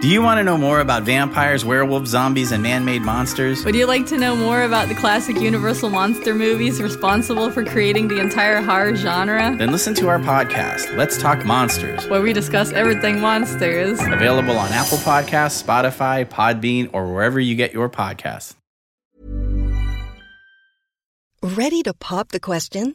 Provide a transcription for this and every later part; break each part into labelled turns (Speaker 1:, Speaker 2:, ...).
Speaker 1: Do you want to know more about vampires, werewolves, zombies, and man made monsters?
Speaker 2: Would you like to know more about the classic Universal monster movies responsible for creating the entire horror genre?
Speaker 1: Then listen to our podcast, Let's Talk Monsters,
Speaker 2: where we discuss everything monsters.
Speaker 1: Available on Apple Podcasts, Spotify, Podbean, or wherever you get your podcasts.
Speaker 3: Ready to pop the question?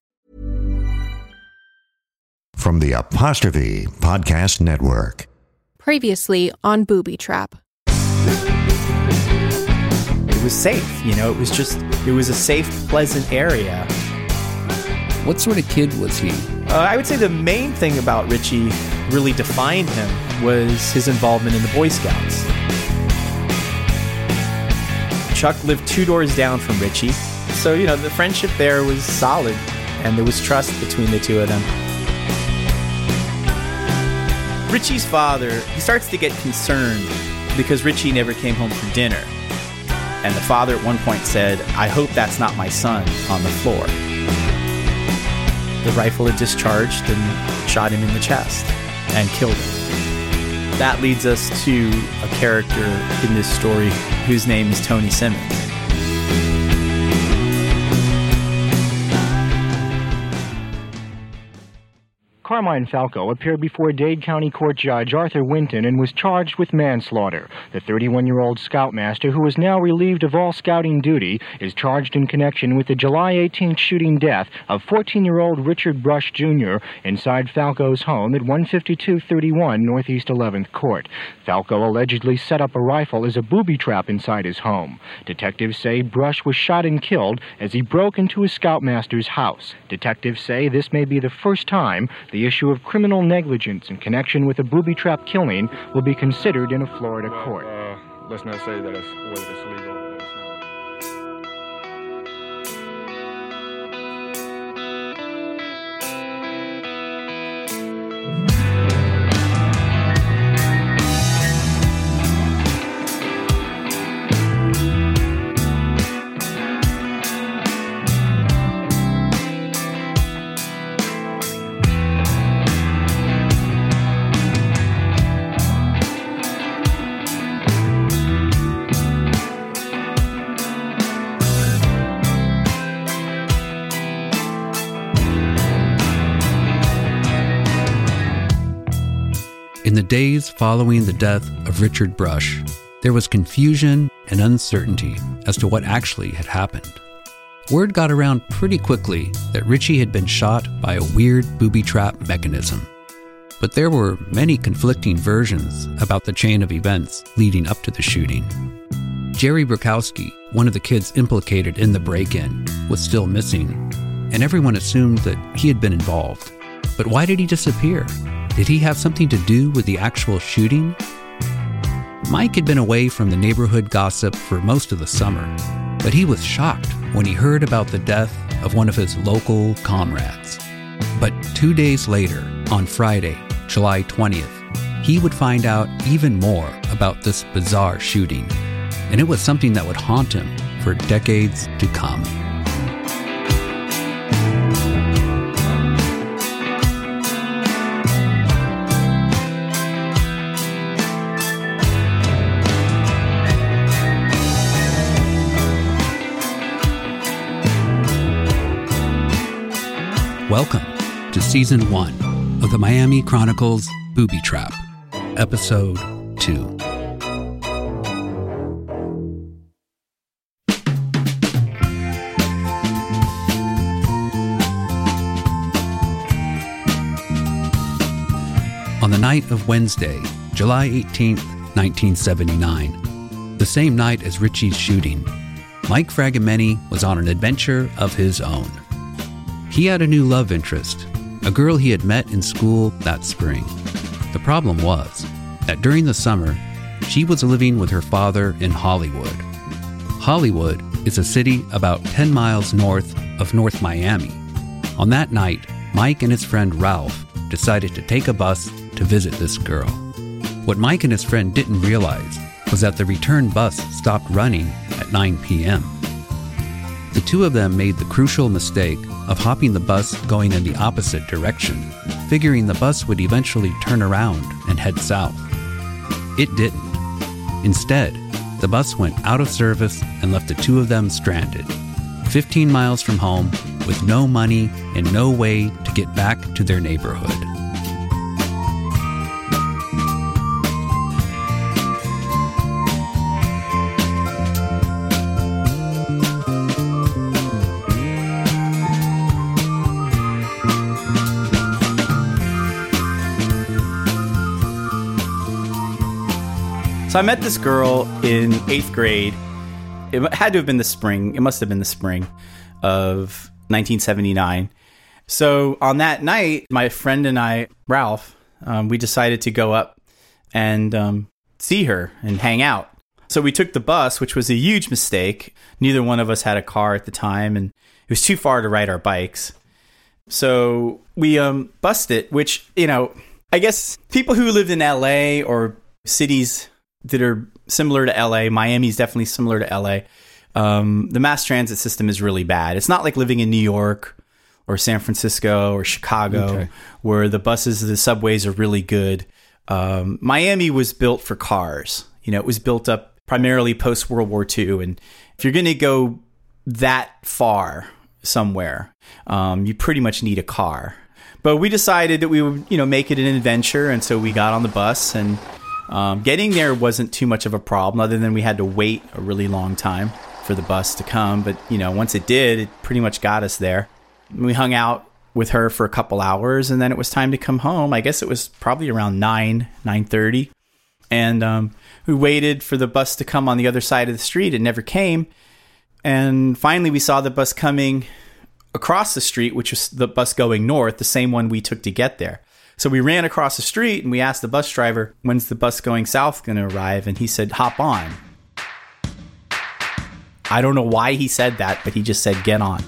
Speaker 4: From the Apostrophe Podcast Network.
Speaker 5: Previously on Booby Trap.
Speaker 6: It was safe, you know, it was just, it was a safe, pleasant area.
Speaker 7: What sort of kid was he?
Speaker 6: Uh, I would say the main thing about Richie really defined him was his involvement in the Boy Scouts. Chuck lived two doors down from Richie, so, you know, the friendship there was solid, and there was trust between the two of them. Richie's father, he starts to get concerned because Richie never came home for dinner. And the father at one point said, I hope that's not my son on the floor. The rifle had discharged and shot him in the chest and killed him. That leads us to a character in this story whose name is Tony Simmons.
Speaker 8: Carmine Falco appeared before Dade County Court Judge Arthur Winton and was charged with manslaughter. The 31 year old scoutmaster, who is now relieved of all scouting duty, is charged in connection with the July 18th shooting death of 14 year old Richard Brush Jr. inside Falco's home at 15231 Northeast 11th Court. Falco allegedly set up a rifle as a booby trap inside his home. Detectives say Brush was shot and killed as he broke into his scoutmaster's house. Detectives say this may be the first time the issue of criminal negligence in connection with a booby trap killing will be considered in a Florida
Speaker 9: well,
Speaker 8: court.
Speaker 9: Uh, let's not say that it's, whether it's legal.
Speaker 7: Days following the death of Richard Brush, there was confusion and uncertainty as to what actually had happened. Word got around pretty quickly that Richie had been shot by a weird booby trap mechanism. But there were many conflicting versions about the chain of events leading up to the shooting. Jerry Brukowski, one of the kids implicated in the break in, was still missing, and everyone assumed that he had been involved. But why did he disappear? Did he have something to do with the actual shooting? Mike had been away from the neighborhood gossip for most of the summer, but he was shocked when he heard about the death of one of his local comrades. But two days later, on Friday, July 20th, he would find out even more about this bizarre shooting, and it was something that would haunt him for decades to come. Welcome to Season 1 of the Miami Chronicles Booby Trap, Episode 2. On the night of Wednesday, July 18th, 1979, the same night as Richie's shooting, Mike Fragomeni was on an adventure of his own. He had a new love interest, a girl he had met in school that spring. The problem was that during the summer, she was living with her father in Hollywood. Hollywood is a city about 10 miles north of North Miami. On that night, Mike and his friend Ralph decided to take a bus to visit this girl. What Mike and his friend didn't realize was that the return bus stopped running at 9 p.m. The two of them made the crucial mistake of hopping the bus going in the opposite direction, figuring the bus would eventually turn around and head south. It didn't. Instead, the bus went out of service and left the two of them stranded, 15 miles from home, with no money and no way to get back to their neighborhood.
Speaker 6: So I met this girl in eighth grade. It had to have been the spring. It must have been the spring of 1979. So on that night, my friend and I, Ralph, um, we decided to go up and um, see her and hang out. So we took the bus, which was a huge mistake. Neither one of us had a car at the time, and it was too far to ride our bikes. So we um, it, which, you know, I guess people who lived in LA or cities that are similar to LA, Miami's definitely similar to LA. Um, the mass transit system is really bad. It's not like living in New York or San Francisco or Chicago,
Speaker 7: Okay.
Speaker 6: where the buses, the subways are really good. Um, Miami was built for cars. You know, it was built up primarily post World War II, and if you're going to go that far somewhere, um, you pretty much need a car. But we decided that we would, you know, make it an adventure, and so we got on the bus, and um, getting there wasn't too much of a problem, other than we had to wait a really long time for the bus to come. But you know, once it did, it pretty much got us there. We hung out with her for a couple hours, and then it was time to come home. I guess it was probably around nine, nine thirty, and um, we waited for the bus to come on the other side of the street. It never came, and finally we saw the bus coming across the street, which was the bus going north, the same one we took to get there. So we ran across the street and we asked the bus driver, when's the bus going south going to arrive? And he said, hop on. I don't know why he said that, but he just said, get on.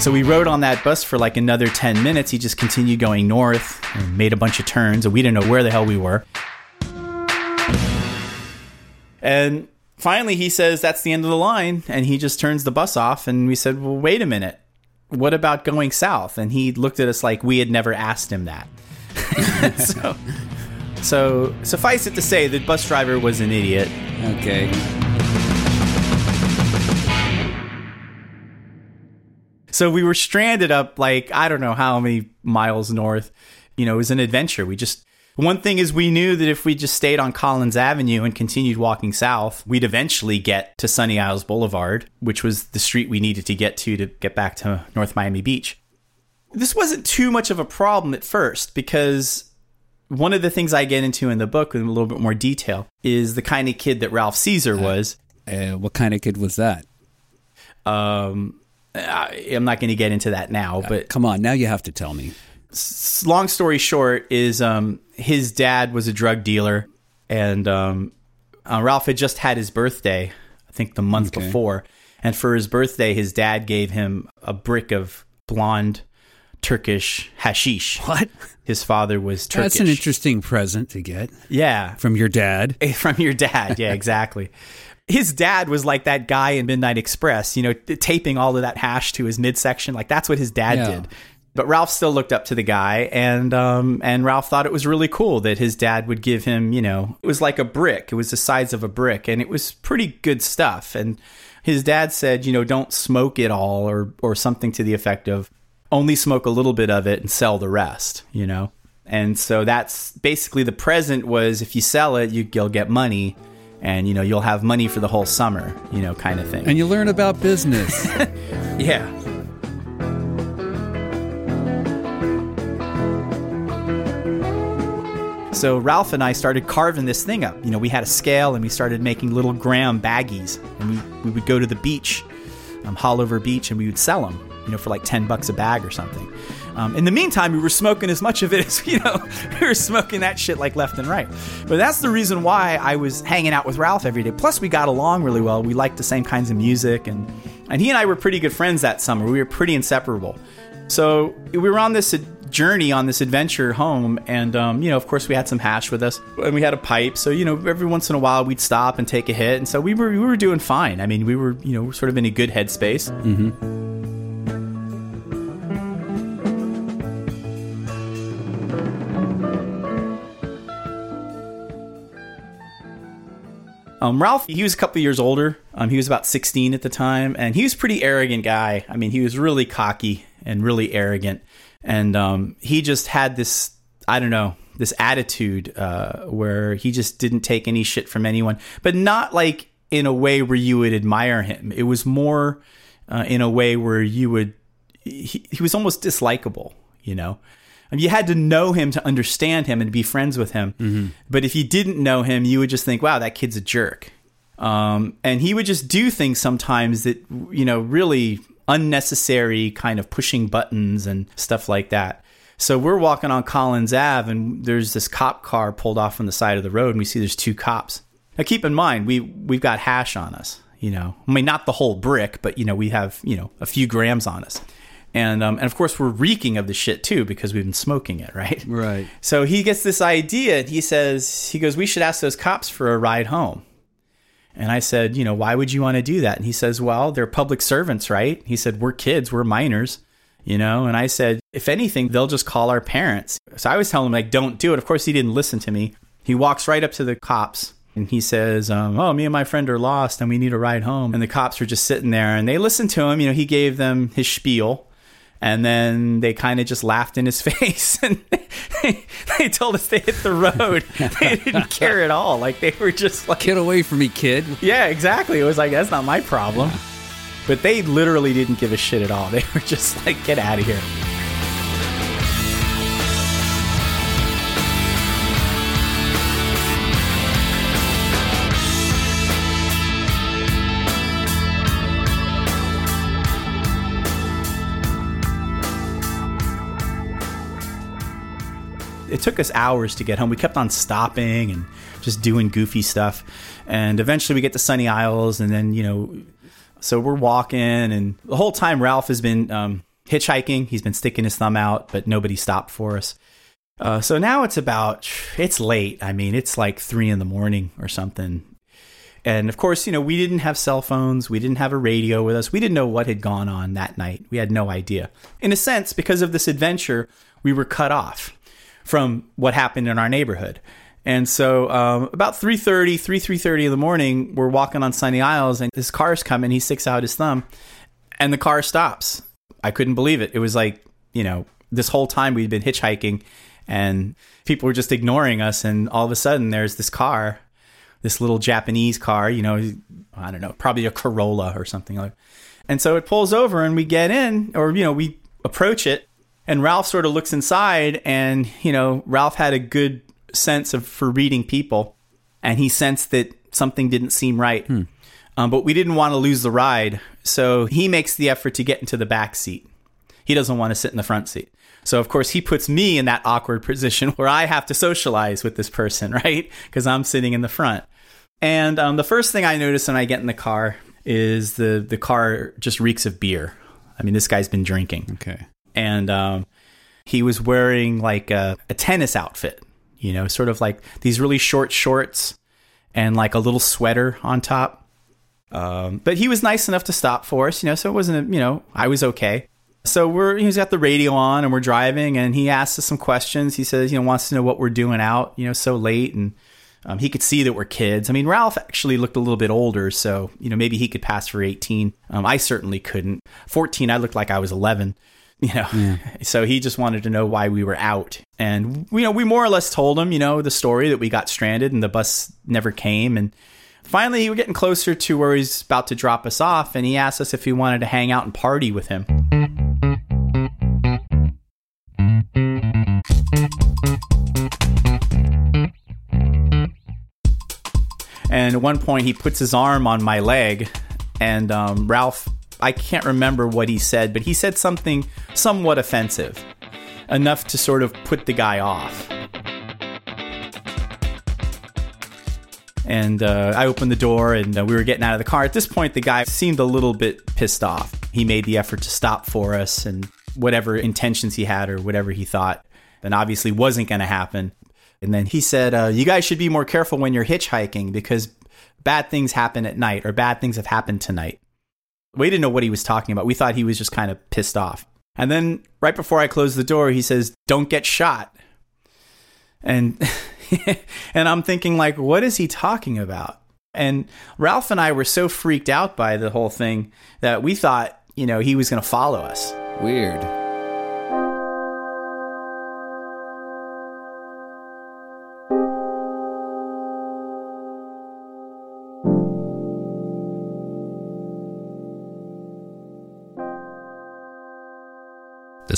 Speaker 6: So we rode on that bus for like another 10 minutes. He just continued going north and made a bunch of turns, and we didn't know where the hell we were. And finally, he says, That's the end of the line. And he just turns the bus off. And we said, Well, wait a minute. What about going south? And he looked at us like we had never asked him that. so, so, suffice it to say, the bus driver was an idiot.
Speaker 7: Okay.
Speaker 6: So we were stranded up like I don't know how many miles north. You know, it was an adventure. We just one thing is we knew that if we just stayed on Collins Avenue and continued walking south, we'd eventually get to Sunny Isles Boulevard, which was the street we needed to get to to get back to North Miami Beach. This wasn't too much of a problem at first because one of the things I get into in the book in a little bit more detail is the kind of kid that Ralph Caesar was.
Speaker 7: Uh, what kind of kid was that?
Speaker 6: Um, I, I'm not going to get into that now, but
Speaker 7: Come on, now you have to tell me.
Speaker 6: S- long story short is um, his dad was a drug dealer and um, uh, ralph had just had his birthday i think the month
Speaker 7: Okay.
Speaker 6: before and for his birthday his dad gave him a brick of blonde turkish hashish
Speaker 7: What?
Speaker 6: his father was turkish
Speaker 7: That's an interesting present to get
Speaker 6: yeah
Speaker 7: from your dad.
Speaker 6: from your dad. Yeah, exactly. His dad was like that guy in Midnight Express, you know, t- taping all of that hash to his midsection. Like that's what his dad
Speaker 7: Yeah.
Speaker 6: did. But Ralph still looked up to the guy, and um, and Ralph thought it was really cool that his dad would give him, you know, it was like a brick. It was the size of a brick, and it was pretty good stuff. And his dad said, you know, don't smoke it all, or or something to the effect of, only smoke a little bit of it and sell the rest, you know. And so that's basically the present was if you sell it, you, you'll get money, and you know you'll have money for the whole summer, you know, kind of thing.
Speaker 7: And you learn about business.
Speaker 6: Yeah. So Ralph and I started carving this thing up. You know, we had a scale and we started making little gram baggies, and we, we would go to the beach, um, Haulover Beach, and we would sell them. You know, for like ten bucks a bag or something. Um, in the meantime, we were smoking as much of it as, you know, we were smoking that shit like left and right. But that's the reason why I was hanging out with Ralph every day. Plus, we got along really well. We liked the same kinds of music. And, and he and I were pretty good friends that summer. We were pretty inseparable. So we were on this journey, on this adventure home. And, um, you know, of course, we had some hash with us and we had a pipe. So, you know, every once in a while we'd stop and take a hit. And so we were, we were doing fine. I mean, we were, you know, sort of in a good headspace.
Speaker 7: Mm-hmm.
Speaker 6: Um, Ralph, he was a couple years older. Um, he was about 16 at the time, and he was a pretty arrogant guy. I mean, he was really cocky and really arrogant. And um, he just had this, I don't know, this attitude uh, where he just didn't take any shit from anyone, but not like in a way where you would admire him. It was more uh, in a way where you would, he, he was almost dislikable, you know? you had to know him to understand him and be friends with him.
Speaker 7: Mm-hmm.
Speaker 6: But if you didn't know him, you would just think, wow, that kid's a jerk. Um, and he would just do things sometimes that, you know, really unnecessary kind of pushing buttons and stuff like that. So we're walking on Collins Ave and there's this cop car pulled off from the side of the road and we see there's two cops. Now keep in mind, we, we've got hash on us, you know, I mean, not the whole brick, but you know, we have, you know, a few grams on us and um, and of course we're reeking of the shit too because we've been smoking it, right?
Speaker 7: Right.
Speaker 6: So he gets this idea. And he says he goes, "We should ask those cops for a ride home." And I said, "You know, why would you want to do that?" And he says, "Well, they're public servants, right?" He said, "We're kids, we're minors." You know, and I said, if anything, they'll just call our parents. So I was telling him, like, don't do it. Of course, he didn't listen to me. He walks right up to the cops and he says, um, "Oh, me and my friend are lost, and we need a ride home." And the cops were just sitting there, and they listened to him. You know, he gave them his spiel, and then they kind of just laughed in his face and they, they told us they hit the road. They didn't care at all. Like they were just like
Speaker 7: get away from me kid.
Speaker 6: Yeah exactly. It was like that's not my problem. Yeah. but they literally didn't give a shit at all. They were just like get out of here it took us hours to get home. We kept on stopping and just doing goofy stuff. And eventually we get to Sunny Isles and then, you know, so we're walking and the whole time Ralph has been um, hitchhiking. He's been sticking his thumb out, but nobody stopped for us. Uh, so now it's about, it's late. I mean, it's like three in the morning or something. And of course, you know, we didn't have cell phones. We didn't have a radio with us. We didn't know what had gone on that night. We had no idea. In a sense, because of this adventure, we were cut off from what happened in our neighborhood. And so um, about 3.30, 3, 3.30 in the morning, we're walking on Sunny Isles and his car's coming. He sticks out his thumb and the car stops. I couldn't believe it. It was like, you know, this whole time we'd been hitchhiking and people were just ignoring us. And all of a sudden there's this car, this little Japanese car, you know, I don't know, probably a Corolla or something like And so it pulls over and we get in or, you know, we approach it and Ralph sort of looks inside, and you know, Ralph had a good sense of for reading people, and he sensed that something didn't seem right.
Speaker 7: Hmm.
Speaker 6: Um, but we didn't want to lose the ride, so he makes the effort to get into the back seat. He doesn't want to sit in the front seat. So of course he puts me in that awkward position where I have to socialize with this person, right? Because I'm sitting in the front. And um, the first thing I notice when I get in the car is the the car just reeks of beer. I mean, this guy's been drinking.
Speaker 7: Okay
Speaker 6: and um, he was wearing like a, a tennis outfit, you know, sort of like these really short shorts and like a little sweater on top. Um, but he was nice enough to stop for us, you know, so it wasn't, you know, I was okay. So we're, he's got the radio on and we're driving and he asks us some questions. He says, you know, wants to know what we're doing out, you know, so late. And um, he could see that we're kids. I mean, Ralph actually looked a little bit older, so, you know, maybe he could pass for 18. Um, I certainly couldn't. 14, I looked like I was 11. you know? Yeah. so he just wanted to know why we were out. And you know we more or less told him you know the story that we got stranded and the bus never came. And finally we were getting closer to where he's about to drop us off and he asked us if we wanted to hang out and party with him. And at one point he puts his arm on my leg and um, ralph I can't remember what he said, but he said something somewhat offensive. enough to sort of put the guy off. And uh, I opened the door and uh, we were getting out of the car. At this point, the guy seemed a little bit pissed off. He made the effort to stop for us and whatever intentions he had or whatever he thought, and obviously wasn't going to happen. And then he said, uh, You guys should be more careful when you're hitchhiking because bad things happen at night or bad things have happened tonight. We didn't know what he was talking about. We thought he was just kind of pissed off. And then right before I close the door, he says, Don't get shot. And and I'm thinking like, what is he talking about? And Ralph and I were so freaked out by the whole thing that we thought, you know, he was going to follow us.
Speaker 7: Weird.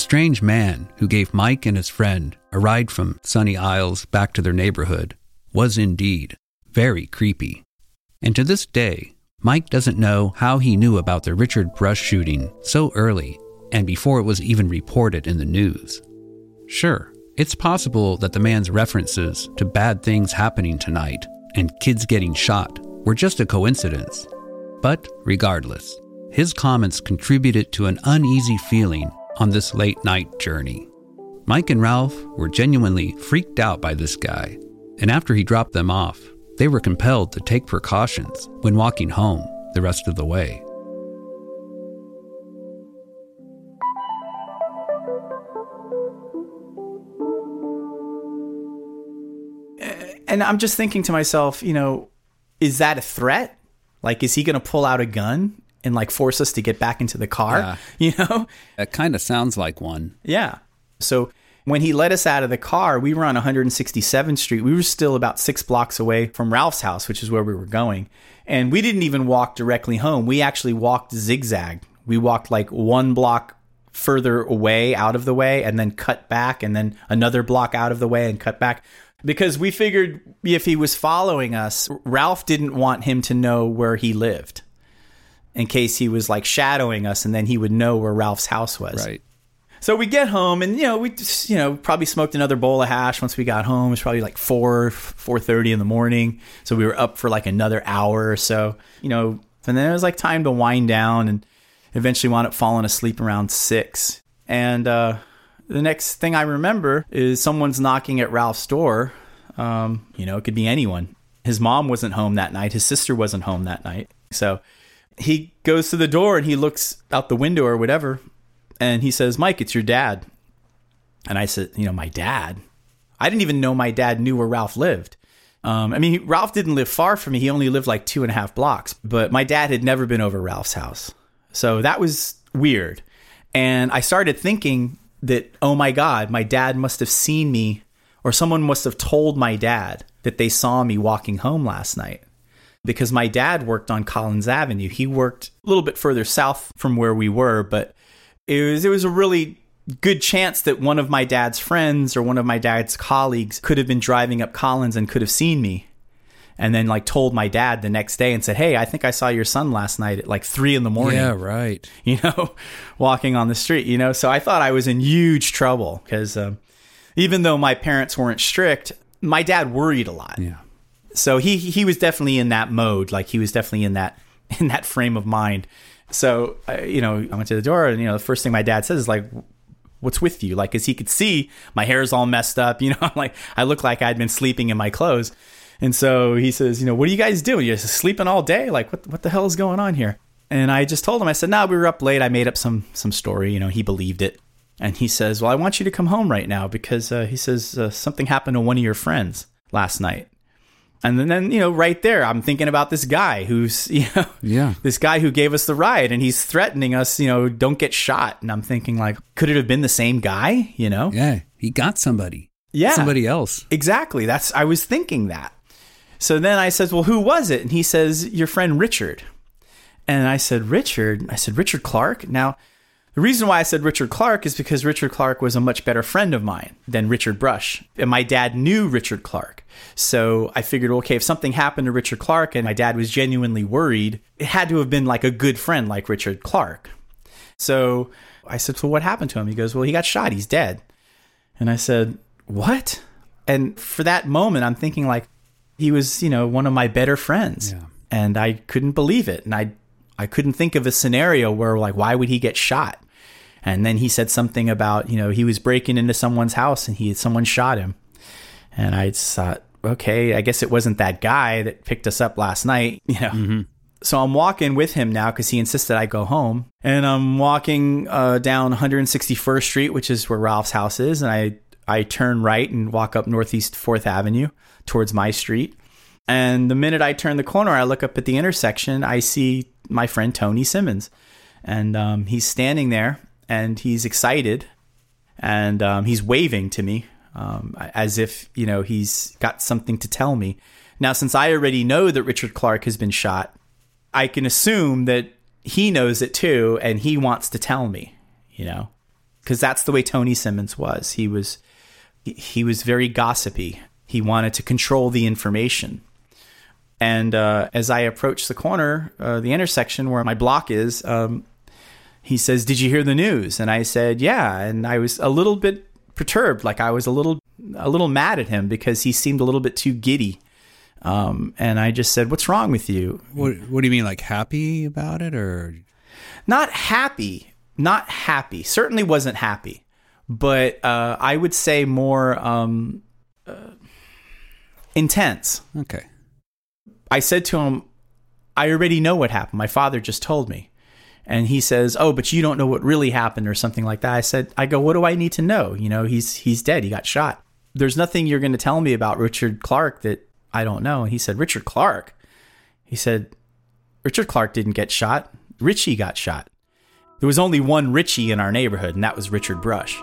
Speaker 7: Strange man who gave Mike and his friend a ride from Sunny Isles back to their neighborhood was indeed very creepy. And to this day, Mike doesn't know how he knew about the Richard Brush shooting so early and before it was even reported in the news. Sure, it's possible that the man's references to bad things happening tonight and kids getting shot were just a coincidence. But regardless, his comments contributed to an uneasy feeling on this late night journey. Mike and Ralph were genuinely freaked out by this guy, and after he dropped them off, they were compelled to take precautions when walking home the rest of the way.
Speaker 6: And I'm just thinking to myself, you know, is that a threat? Like, is he going to pull out a gun and like force us to get back into the car?
Speaker 7: Yeah.
Speaker 6: You know?
Speaker 7: That kind of sounds like one.
Speaker 6: Yeah. So when he let us out of the car, we were on 167th Street. We were still about six blocks away from Ralph's house, which is where we were going. And we didn't even walk directly home. We actually walked zigzag. We walked like one block further away out of the way and then cut back and then another block out of the way and cut back because we figured if he was following us, Ralph didn't want him to know where he lived in case he was like shadowing us and then he would know where Ralph's house was.
Speaker 7: Right.
Speaker 6: So we get home and you know we just, you know probably smoked another bowl of hash once we got home. It was probably like 4 4:30 in the morning. So we were up for like another hour or so. You know, and then it was like time to wind down and eventually wound up falling asleep around 6. And uh the next thing I remember is someone's knocking at Ralph's door. Um, you know, it could be anyone. His mom wasn't home that night. His sister wasn't home that night. So he goes to the door and he looks out the window or whatever and he says, Mike, it's your dad. And I said, You know, my dad? I didn't even know my dad knew where Ralph lived. Um, I mean, Ralph didn't live far from me. He only lived like two and a half blocks, but my dad had never been over Ralph's house. So that was weird. And I started thinking that, oh my God, my dad must have seen me, or someone must have told my dad that they saw me walking home last night. Because my dad worked on Collins Avenue. He worked a little bit further south from where we were, but it was it was a really good chance that one of my dad's friends or one of my dad's colleagues could have been driving up Collins and could have seen me and then like told my dad the next day and said, "Hey, I think I saw your son last night at like three in the morning."
Speaker 7: Yeah, right.
Speaker 6: You know, walking on the street. You know, so I thought I was in huge trouble because um, even though my parents weren't strict, my dad worried a lot.
Speaker 7: Yeah.
Speaker 6: So he he was definitely in that mode. Like he was definitely in that in that frame of mind. So uh, you know, I went to the door, and you know, the first thing my dad says is like, "What's with you?" Like, as he could see, my hair is all messed up. You know, I'm like I look like I'd been sleeping in my clothes. And so he says, you know, what are you guys doing? You're sleeping all day? Like, what what the hell is going on here? And I just told him, I said, no, nah, we were up late. I made up some some story. You know, he believed it. And he says, well, I want you to come home right now because uh, he says uh, something happened to one of your friends last night. And then, then, you know, right there, I'm thinking about this guy who's, you know,
Speaker 7: Yeah.
Speaker 6: this guy who gave us the ride and he's threatening us, you know, don't get shot. And I'm thinking, like, could it have been the same guy, you know?
Speaker 7: Yeah. He got somebody.
Speaker 6: Yeah.
Speaker 7: Somebody else.
Speaker 6: Exactly. That's I was thinking that. So then I says, "Well, who was it?" And he says, "Your friend Richard." And I said, "Richard?" I said, "Richard Clark?" Now, the reason why I said Richard Clark is because Richard Clark was a much better friend of mine than Richard Brush. And my dad knew Richard Clark. So I figured, okay, if something happened to Richard Clark and my dad was genuinely worried, it had to have been like a good friend like Richard Clark. So I said, So what happened to him? He goes, Well, he got shot. He's dead. And I said, What? And for that moment, I'm thinking like he was, you know, one of my better friends.
Speaker 7: Yeah.
Speaker 6: And I couldn't believe it. And I I couldn't think of a scenario where like why would he get shot? And then he said something about, you know, he was breaking into someone's house and he someone shot him. And I just thought, okay, I guess it wasn't that guy that picked us up last night, you know. So I'm walking with him now because he insisted I go home. And I'm walking uh, down 161st Street, which is where Ralph's house is. And I, I turn right and walk up Northeast 4th Avenue towards my street. And the minute I turn the corner, I look up at the intersection, I see my friend Tony Simmons. And um, he's standing there and he's excited and um, he's waving to me um, as if, you know, he's got something to tell me. Now, since I already know that Richard Clark has been shot, I can assume that he knows it too, and he wants to tell me, you know, because that's the way Tony Simmons was. He was he, was very gossipy. He wanted to control the information. And uh, as I approach the corner, uh, the intersection where my block is, um, he says, "Did you hear the news?" And I said, "Yeah." And I was a little bit perturbed, like I was a little a little mad at him because he seemed a little bit too giddy. Um, and I just said, "What's wrong with you?"
Speaker 7: What What do you mean, like happy about it, or
Speaker 6: not happy, not happy. Certainly wasn't happy, but uh, I would say more um, uh, intense.
Speaker 7: okay?
Speaker 6: I said to him, "I already know what happened. My father just told me." And he says, "Oh, but you don't know what really happened, or something like that." I said, "I go, what do I need to know? You know, he's he's dead. He got shot. There's nothing you're going to tell me about Richard Clark that I don't know." And he said, "Richard Clark." He said, "Richard Clark didn't get shot. Richie got shot. There was only one Richie in our neighborhood, and that was Richard Brush."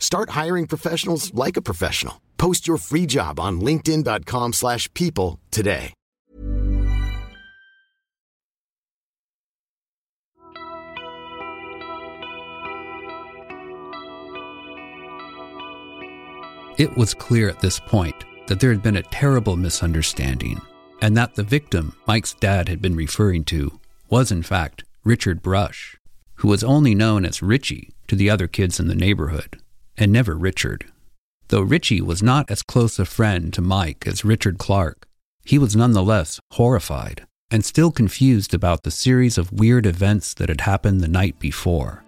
Speaker 10: Start hiring professionals like a professional. Post your free job on linkedin.com/people slash people today.
Speaker 7: It was clear at this point that there had been a terrible misunderstanding, and that the victim Mike's dad had been referring to was, in fact, Richard Brush, who was only known as Richie to the other kids in the neighborhood, and never Richard. Though Richie was not as close a friend to Mike as Richard Clark, he was nonetheless horrified and still confused about the series of weird events that had happened the night before.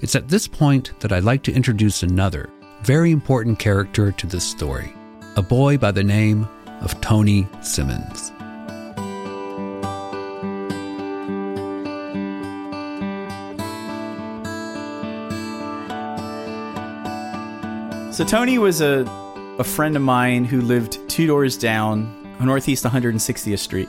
Speaker 7: It's at this point that I'd like to introduce another, very important character to this story a boy by the name of Tony Simmons.
Speaker 6: So Tony was a, a friend of mine who lived two doors down on Northeast 160th Street.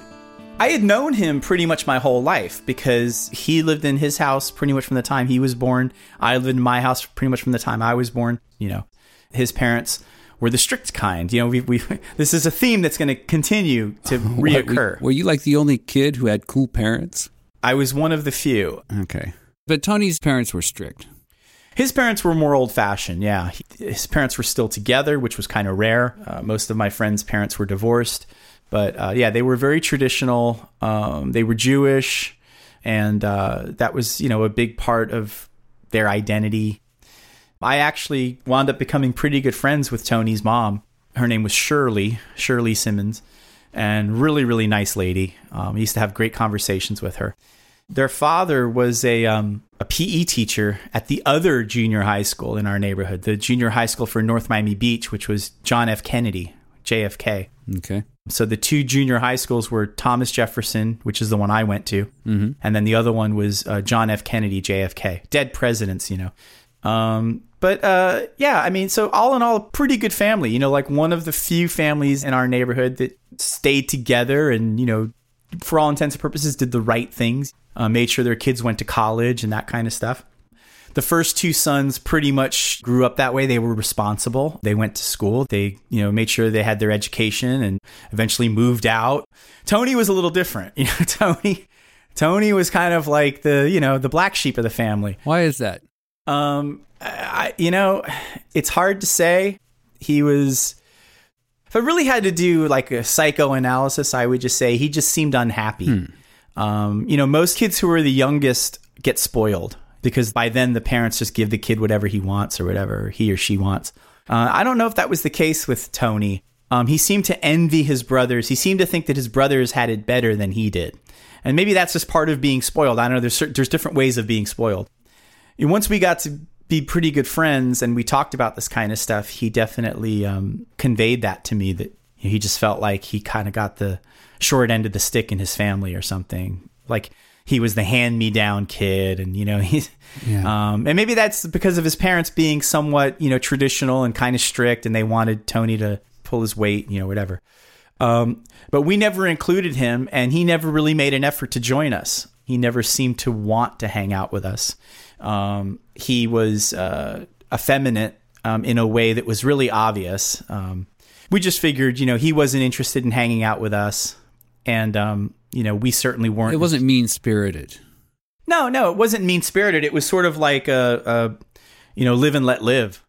Speaker 6: I had known him pretty much my whole life because he lived in his house pretty much from the time he was born. I lived in my house pretty much from the time I was born. You know, his parents were the strict kind. You know, we, we this is a theme that's going to continue to reoccur.
Speaker 7: Were you like the only kid who had cool parents?
Speaker 6: I was one of the few.
Speaker 7: Okay. But Tony's parents were strict.
Speaker 6: His parents were more old fashioned, yeah. He- His parents were still together, which was kind of rare. Uh, most of my friends' parents were divorced. But uh, yeah, they were very traditional. Um, they were Jewish. And uh, that was, you know, a big part of their identity. I actually wound up becoming pretty good friends with Tony's mom. Her name was Shirley, Shirley Simmons, and really, really nice lady. Um, I used to have great conversations with her. Their father was a um, a PE teacher at the other junior high school in our neighborhood, the junior high school for North Miami Beach, which was John F. Kennedy, JFK.
Speaker 7: Okay.
Speaker 6: So the two junior high schools were Thomas Jefferson, which is the one I went to, and then the other one was uh, John F. Kennedy, JFK. Dead presidents, you know. Um, but But uh, yeah, I mean, so all in all, a pretty good family. You know, like one of the few families in our neighborhood that stayed together and, you know, for all intents and purposes, did the right things, uh, made sure their kids went to college and that kind of stuff. The first two sons pretty much grew up that way. They were responsible. They went to school. They, you know, made sure they had their education and eventually moved out. Tony was a little different. You know, Tony Tony was kind of like the, you know, the black sheep of the family.
Speaker 7: Why is that?
Speaker 6: Um, I, you know, it's hard to say. He was, if I really had to do like a psychoanalysis, I would just say he just seemed unhappy.
Speaker 7: Hmm.
Speaker 6: Um, you know, most kids who are the youngest get spoiled because by then the parents just give the kid whatever he wants or whatever he or she wants. Uh, I don't know if that was the case with Tony. Um, he seemed to envy his brothers. He seemed to think that his brothers had it better than he did. And maybe that's just part of being spoiled. I don't know. There's, there's different ways of being spoiled. And once we got to be pretty good friends and we talked about this kind of stuff, he definitely um, conveyed that to me that he just felt like he kind of got the short end of the stick in his family or something. Like he was the hand me down kid and you know he's
Speaker 7: Yeah.
Speaker 6: um, and maybe that's because of his parents being somewhat you know traditional and kind of strict and they wanted tony to pull his weight you know whatever um, but we never included him and he never really made an effort to join us he never seemed to want to hang out with us um, he was uh, effeminate um, in a way that was really obvious um, we just figured you know he wasn't interested in hanging out with us and um, you know we certainly weren't
Speaker 7: It wasn't mean spirited.
Speaker 6: no, no, it wasn't mean spirited. It was sort of like a, a, you know, live and let live.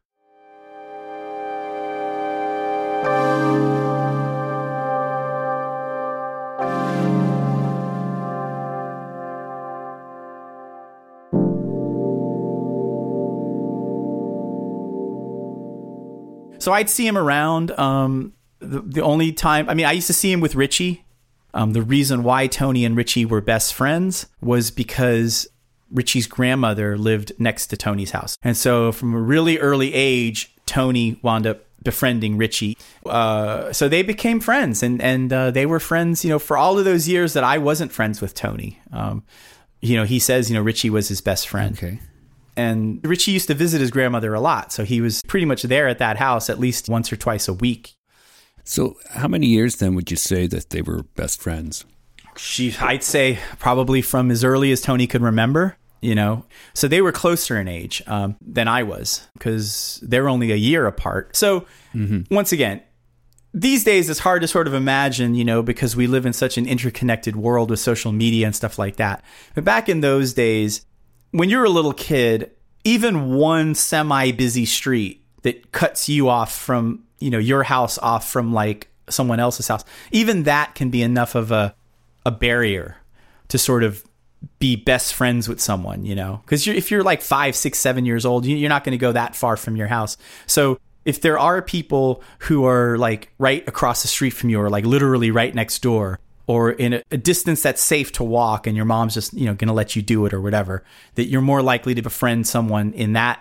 Speaker 6: So I'd see him around. Um, the, the only time, I mean, I used to see him with Richie. Um, the reason why Tony and Richie were best friends was because Richie's grandmother lived next to Tony's house. And so from a really early age, Tony wound up befriending Richie. Uh, so they became friends and, and uh, they were friends, you know, for all of those years that I wasn't friends with Tony. Um, you know, he says, you know, Richie was his best friend.
Speaker 7: Okay.
Speaker 6: And Richie used to visit his grandmother a lot. So he was pretty much there at that house at least once or twice a week.
Speaker 7: So, how many years then would you say that they were best friends?
Speaker 6: she I'd say probably from as early as Tony could remember, you know. So they were closer in age um, than I was because they're only a year apart. So once again, these days it's hard to sort of imagine, you know, because we live in such an interconnected world with social media and stuff like that. But back in those days, when you're a little kid, even one semi busy street that cuts you off from, you know, your house off from like someone else's house, even that can be enough of a a barrier to sort of be best friends with someone, you know, because if you're like five, six, seven years old, you- you're not going to go that far from your house. So if there are people who are like right across the street from you, or like literally right next door, or in a, a distance that's safe to walk, and your mom's just you know going to let you do it or whatever, that you're more likely to befriend someone in that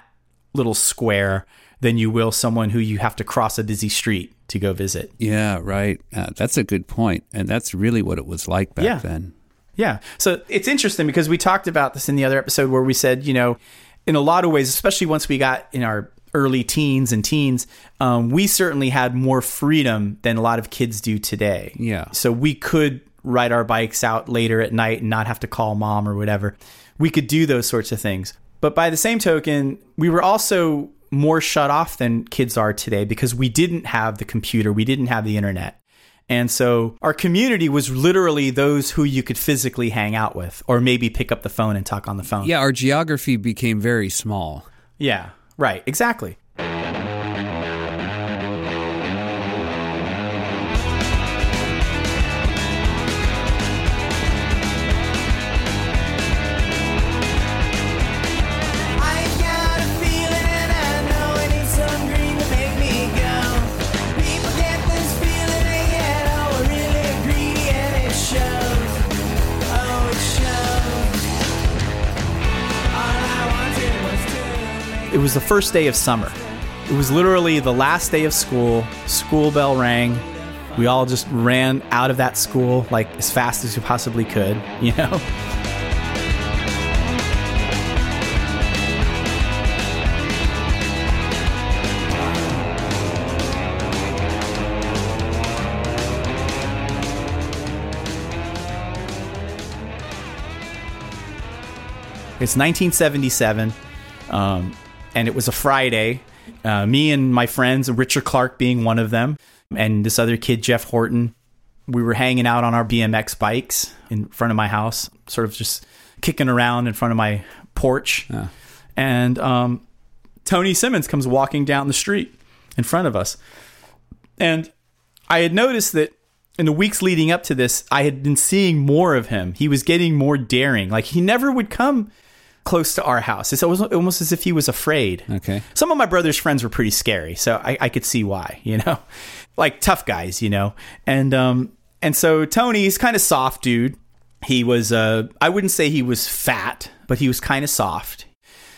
Speaker 6: little square than you will someone who you have to cross a busy street to go visit.
Speaker 7: Yeah, right. Uh, that's a good point, and that's really what it was like back
Speaker 6: Yeah.
Speaker 7: then.
Speaker 6: Yeah. So it's interesting because we talked about this in the other episode where we said, you know, in a lot of ways, especially once we got in our early teens and teens, um, we certainly had more freedom than a lot of kids do today.
Speaker 7: Yeah.
Speaker 6: So we could ride our bikes out later at night and not have to call mom or whatever. We could do those sorts of things. But by the same token, we were also more shut off than kids are today because we didn't have the computer, we didn't have the internet. And so our community was literally those who you could physically hang out with or maybe pick up the phone and talk on the phone.
Speaker 7: Yeah, our geography became very small.
Speaker 6: Yeah, right, exactly. It was the first day of summer. It was literally the last day of school. School bell rang. We all just ran out of that school like as fast as we possibly could, you know? It's 1977. Um, and it was a Friday. Uh, me and my friends, Richard Clark being one of them, and this other kid, Jeff Horton, we were hanging out on our BMX bikes in front of my house, sort of just kicking around in front of my porch. And um, Tony Simmons comes walking down the street in front of us. And I had noticed that in the weeks leading up to this, I had been seeing more of him. He was getting more daring. Like he never would come close to our house. It's almost, almost as if he was afraid.
Speaker 7: Okay.
Speaker 6: Some of my brother's friends were pretty scary, so I, I could see why, you know, like tough guys, you know. And um, and so Tony's kind of soft dude. He was uh, I wouldn't say he was fat, but he was kind of soft.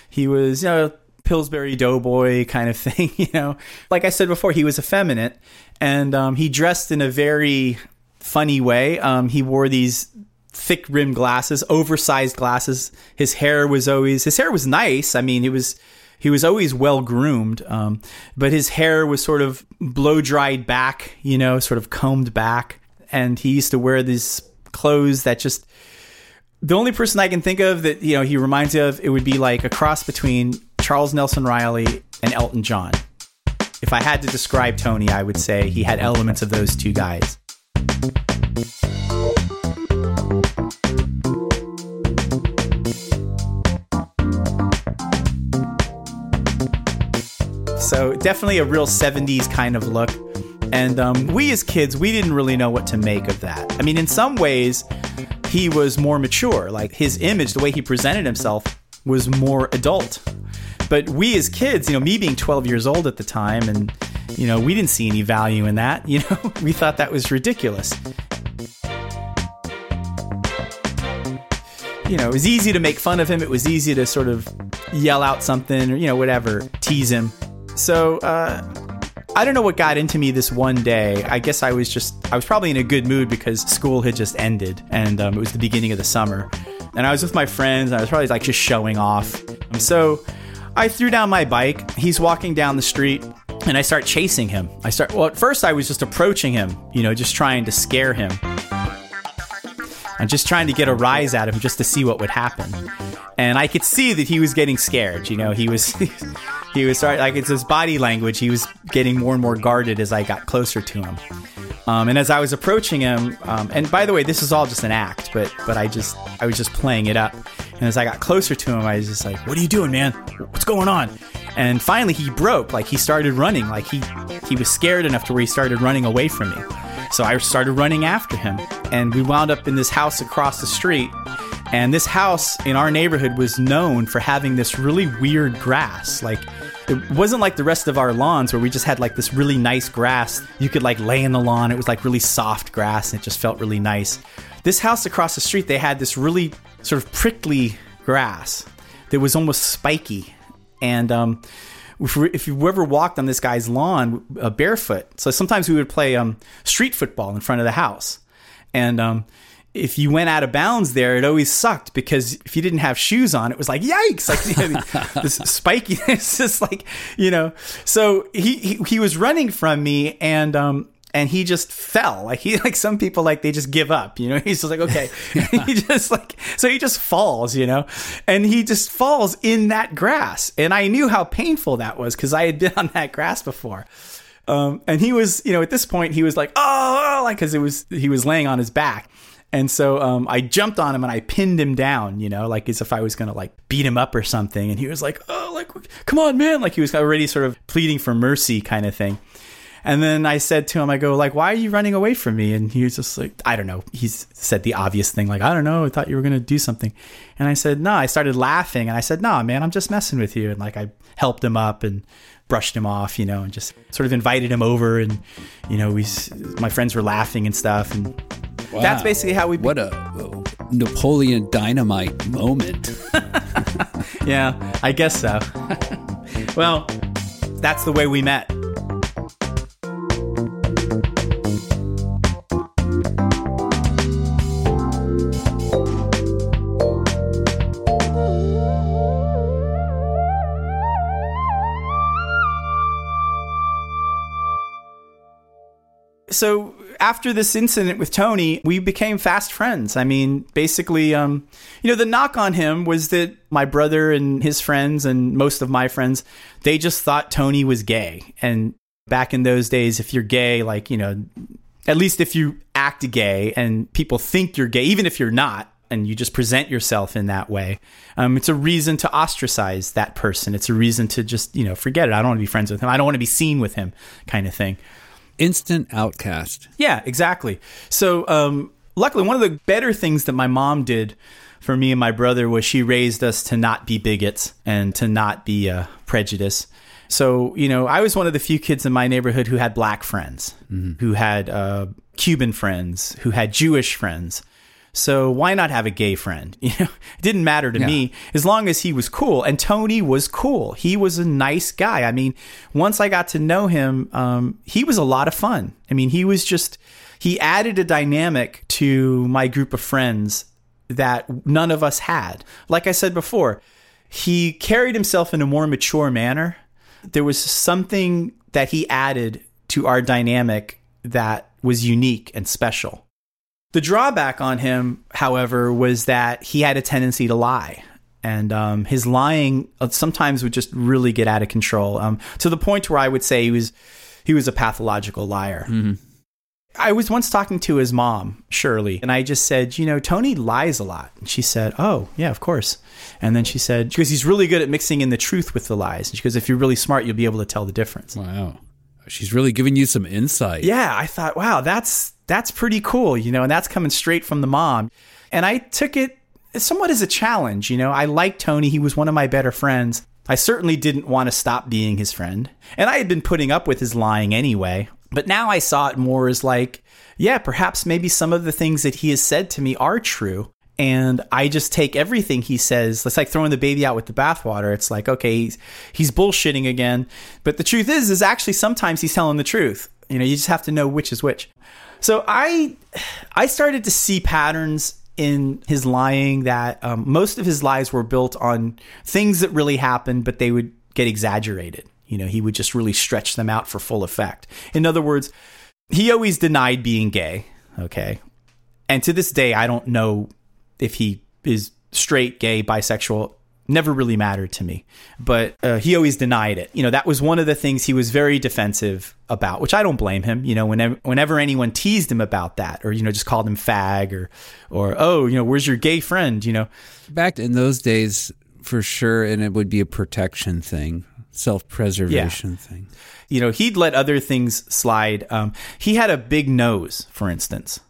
Speaker 6: He was you know Pillsbury Doughboy kind of thing, you know. Like I said before, he was effeminate, and um, he dressed in a very funny way. Um, he wore these thick rimmed glasses, oversized glasses. His hair was always his hair was nice. I mean, he was he was always well groomed, um, but his hair was sort of blow dried back, you know, sort of combed back, and he used to wear these clothes that just. The only person I can think of that you know he reminds me of it would be like a cross between Charles Nelson Reilly and Elton John. If I had to describe Tony, I would say he had elements of those two guys. So definitely a real 70s kind of look. And um, we as kids, we didn't really know what to make of that. I mean, in some ways, he was more mature. Like his image, the way he presented himself, was more adult. But we as kids, you know, me being 12 years old at the time, and, you know, we didn't see any value in that. You know, we thought that was ridiculous. You know, it was easy to make fun of him. It was easy to sort of yell out something or, you know, whatever, tease him. So, uh, I don't know what got into me this one day. I guess I was just, I was probably in a good mood because school had just ended and um, it was the beginning of the summer. And I was with my friends and I was probably like just showing off. So I threw down my bike. He's walking down the street and I start chasing him. I start, well, at first I was just approaching him, you know, just trying to scare him. I'm just trying to get a rise out of him just to see what would happen. And I could see that he was getting scared. You know, he was he was starting like it's his body language. He was getting more and more guarded as I got closer to him. Um, and as I was approaching him, um, and by the way, this is all just an act, but but I just I was just playing it up. And as I got closer to him, I was just like, "What are you doing, man? What's going on?" And finally, he broke. Like he started running. Like he he was scared enough to where he started running away from me. So I started running after him, and we wound up in this house across the street. And this house in our neighborhood was known for having this really weird grass. Like, it wasn't like the rest of our lawns where we just had like this really nice grass. You could like lay in the lawn. It was like really soft grass and it just felt really nice. This house across the street, they had this really sort of prickly grass that was almost spiky. And, um, if, if you ever walked on this guy's lawn uh, barefoot, so sometimes we would play um, street football in front of the house, and um, if you went out of bounds there, it always sucked because if you didn't have shoes on, it was like yikes, like you know, this spikiness, just like you know. So he, he he was running from me, and um, and he just fell. Like he like some people like they just give up, you know. He's just like okay, he just like so he just falls, you know, and he just falls in that grass. And I knew how painful that was because I had been on that grass before. Um, and he was, you know, at this point he was like, oh, like because it was he was laying on his back. And so um, I jumped on him and I pinned him down, you know, like as if I was gonna like beat him up or something. And he was like, "Oh, like come on, man!" Like he was already sort of pleading for mercy, kind of thing. And then I said to him, I go, like, why are you running away from me? And he was just like, I don't know. He said the obvious thing, like, I don't know. I thought you were going to do something. And I said, no. I started laughing and I said, no, man, I'm just messing with you. And like, I helped him up and brushed him off, you know, and just sort of invited him over. And, you know, we, my friends were laughing and stuff. And wow. that's basically how we. Be-
Speaker 7: what a Napoleon Dynamite moment.
Speaker 6: yeah, I guess so. well, that's the way we met. so after this incident with Tony, we became fast friends. I mean, basically, um, you know, the knock on him was that my brother and his friends and most of my friends, they just thought Tony was gay. And back in those days, if you're gay, like, you know, at least if you act gay and people think you're gay, even if you're not, and you just present yourself in that way, um, it's a reason to ostracize that person. It's a reason to just, you know, forget it. I don't want to be friends with him. I don't want to be seen with him, kind of thing.
Speaker 7: Instant outcast.
Speaker 6: Yeah, exactly. So, um, luckily, one of the better things that my mom did for me and my brother was she raised us to not be bigots and to not be uh, prejudiced. So, you know, I was one of the few kids in my neighborhood who had black friends, mm-hmm. who had uh, Cuban friends, who had Jewish friends. So why not have a gay friend? You know, it didn't matter to yeah. me as long as he was cool. And Tony was cool. He was a nice guy. I mean, once I got to know him, um, he was a lot of fun. I mean, he was just he added a dynamic to my group of friends that none of us had. Like I said before, he carried himself in a more mature manner. There was something that he added to our dynamic that was unique and special. The drawback on him, however, was that he had a tendency to lie. And um, his lying uh, sometimes would just really get out of control um, to the point where I would say he was he was a pathological liar. Mm-hmm. I was once talking to his mom, Shirley, and I just said, you know, Tony lies a lot. And she said, oh, yeah, of course. And then she said, because he's really good at mixing in the truth with the lies. And she goes, if you're really smart, you'll be able to tell the difference.
Speaker 7: Wow. She's really giving you some insight.
Speaker 6: Yeah, I thought, wow, that's that's pretty cool, you know, and that's coming straight from the mom. And I took it somewhat as a challenge, you know. I liked Tony, he was one of my better friends. I certainly didn't want to stop being his friend. And I had been putting up with his lying anyway. But now I saw it more as like, yeah, perhaps maybe some of the things that he has said to me are true. And I just take everything he says. It's like throwing the baby out with the bathwater. It's like, okay, he's, he's bullshitting again. But the truth is, is actually sometimes he's telling the truth. You know, you just have to know which is which. So I I started to see patterns in his lying that um, most of his lies were built on things that really happened, but they would get exaggerated. You know, he would just really stretch them out for full effect. In other words, he always denied being gay. Okay. And to this day, I don't know if he is straight, gay, bisexual never really mattered to me. But uh, he always denied it. You know, that was one of the things he was very defensive about, which I don't blame him. You know, whenever whenever anyone teased him about that, or you know, just called him fag, or or oh, you know, where's your gay friend? You know,
Speaker 7: back in those days, for sure, and it would be a protection thing, self preservation yeah. thing.
Speaker 6: You know, he'd let other things slide. Um, he had a big nose, for instance.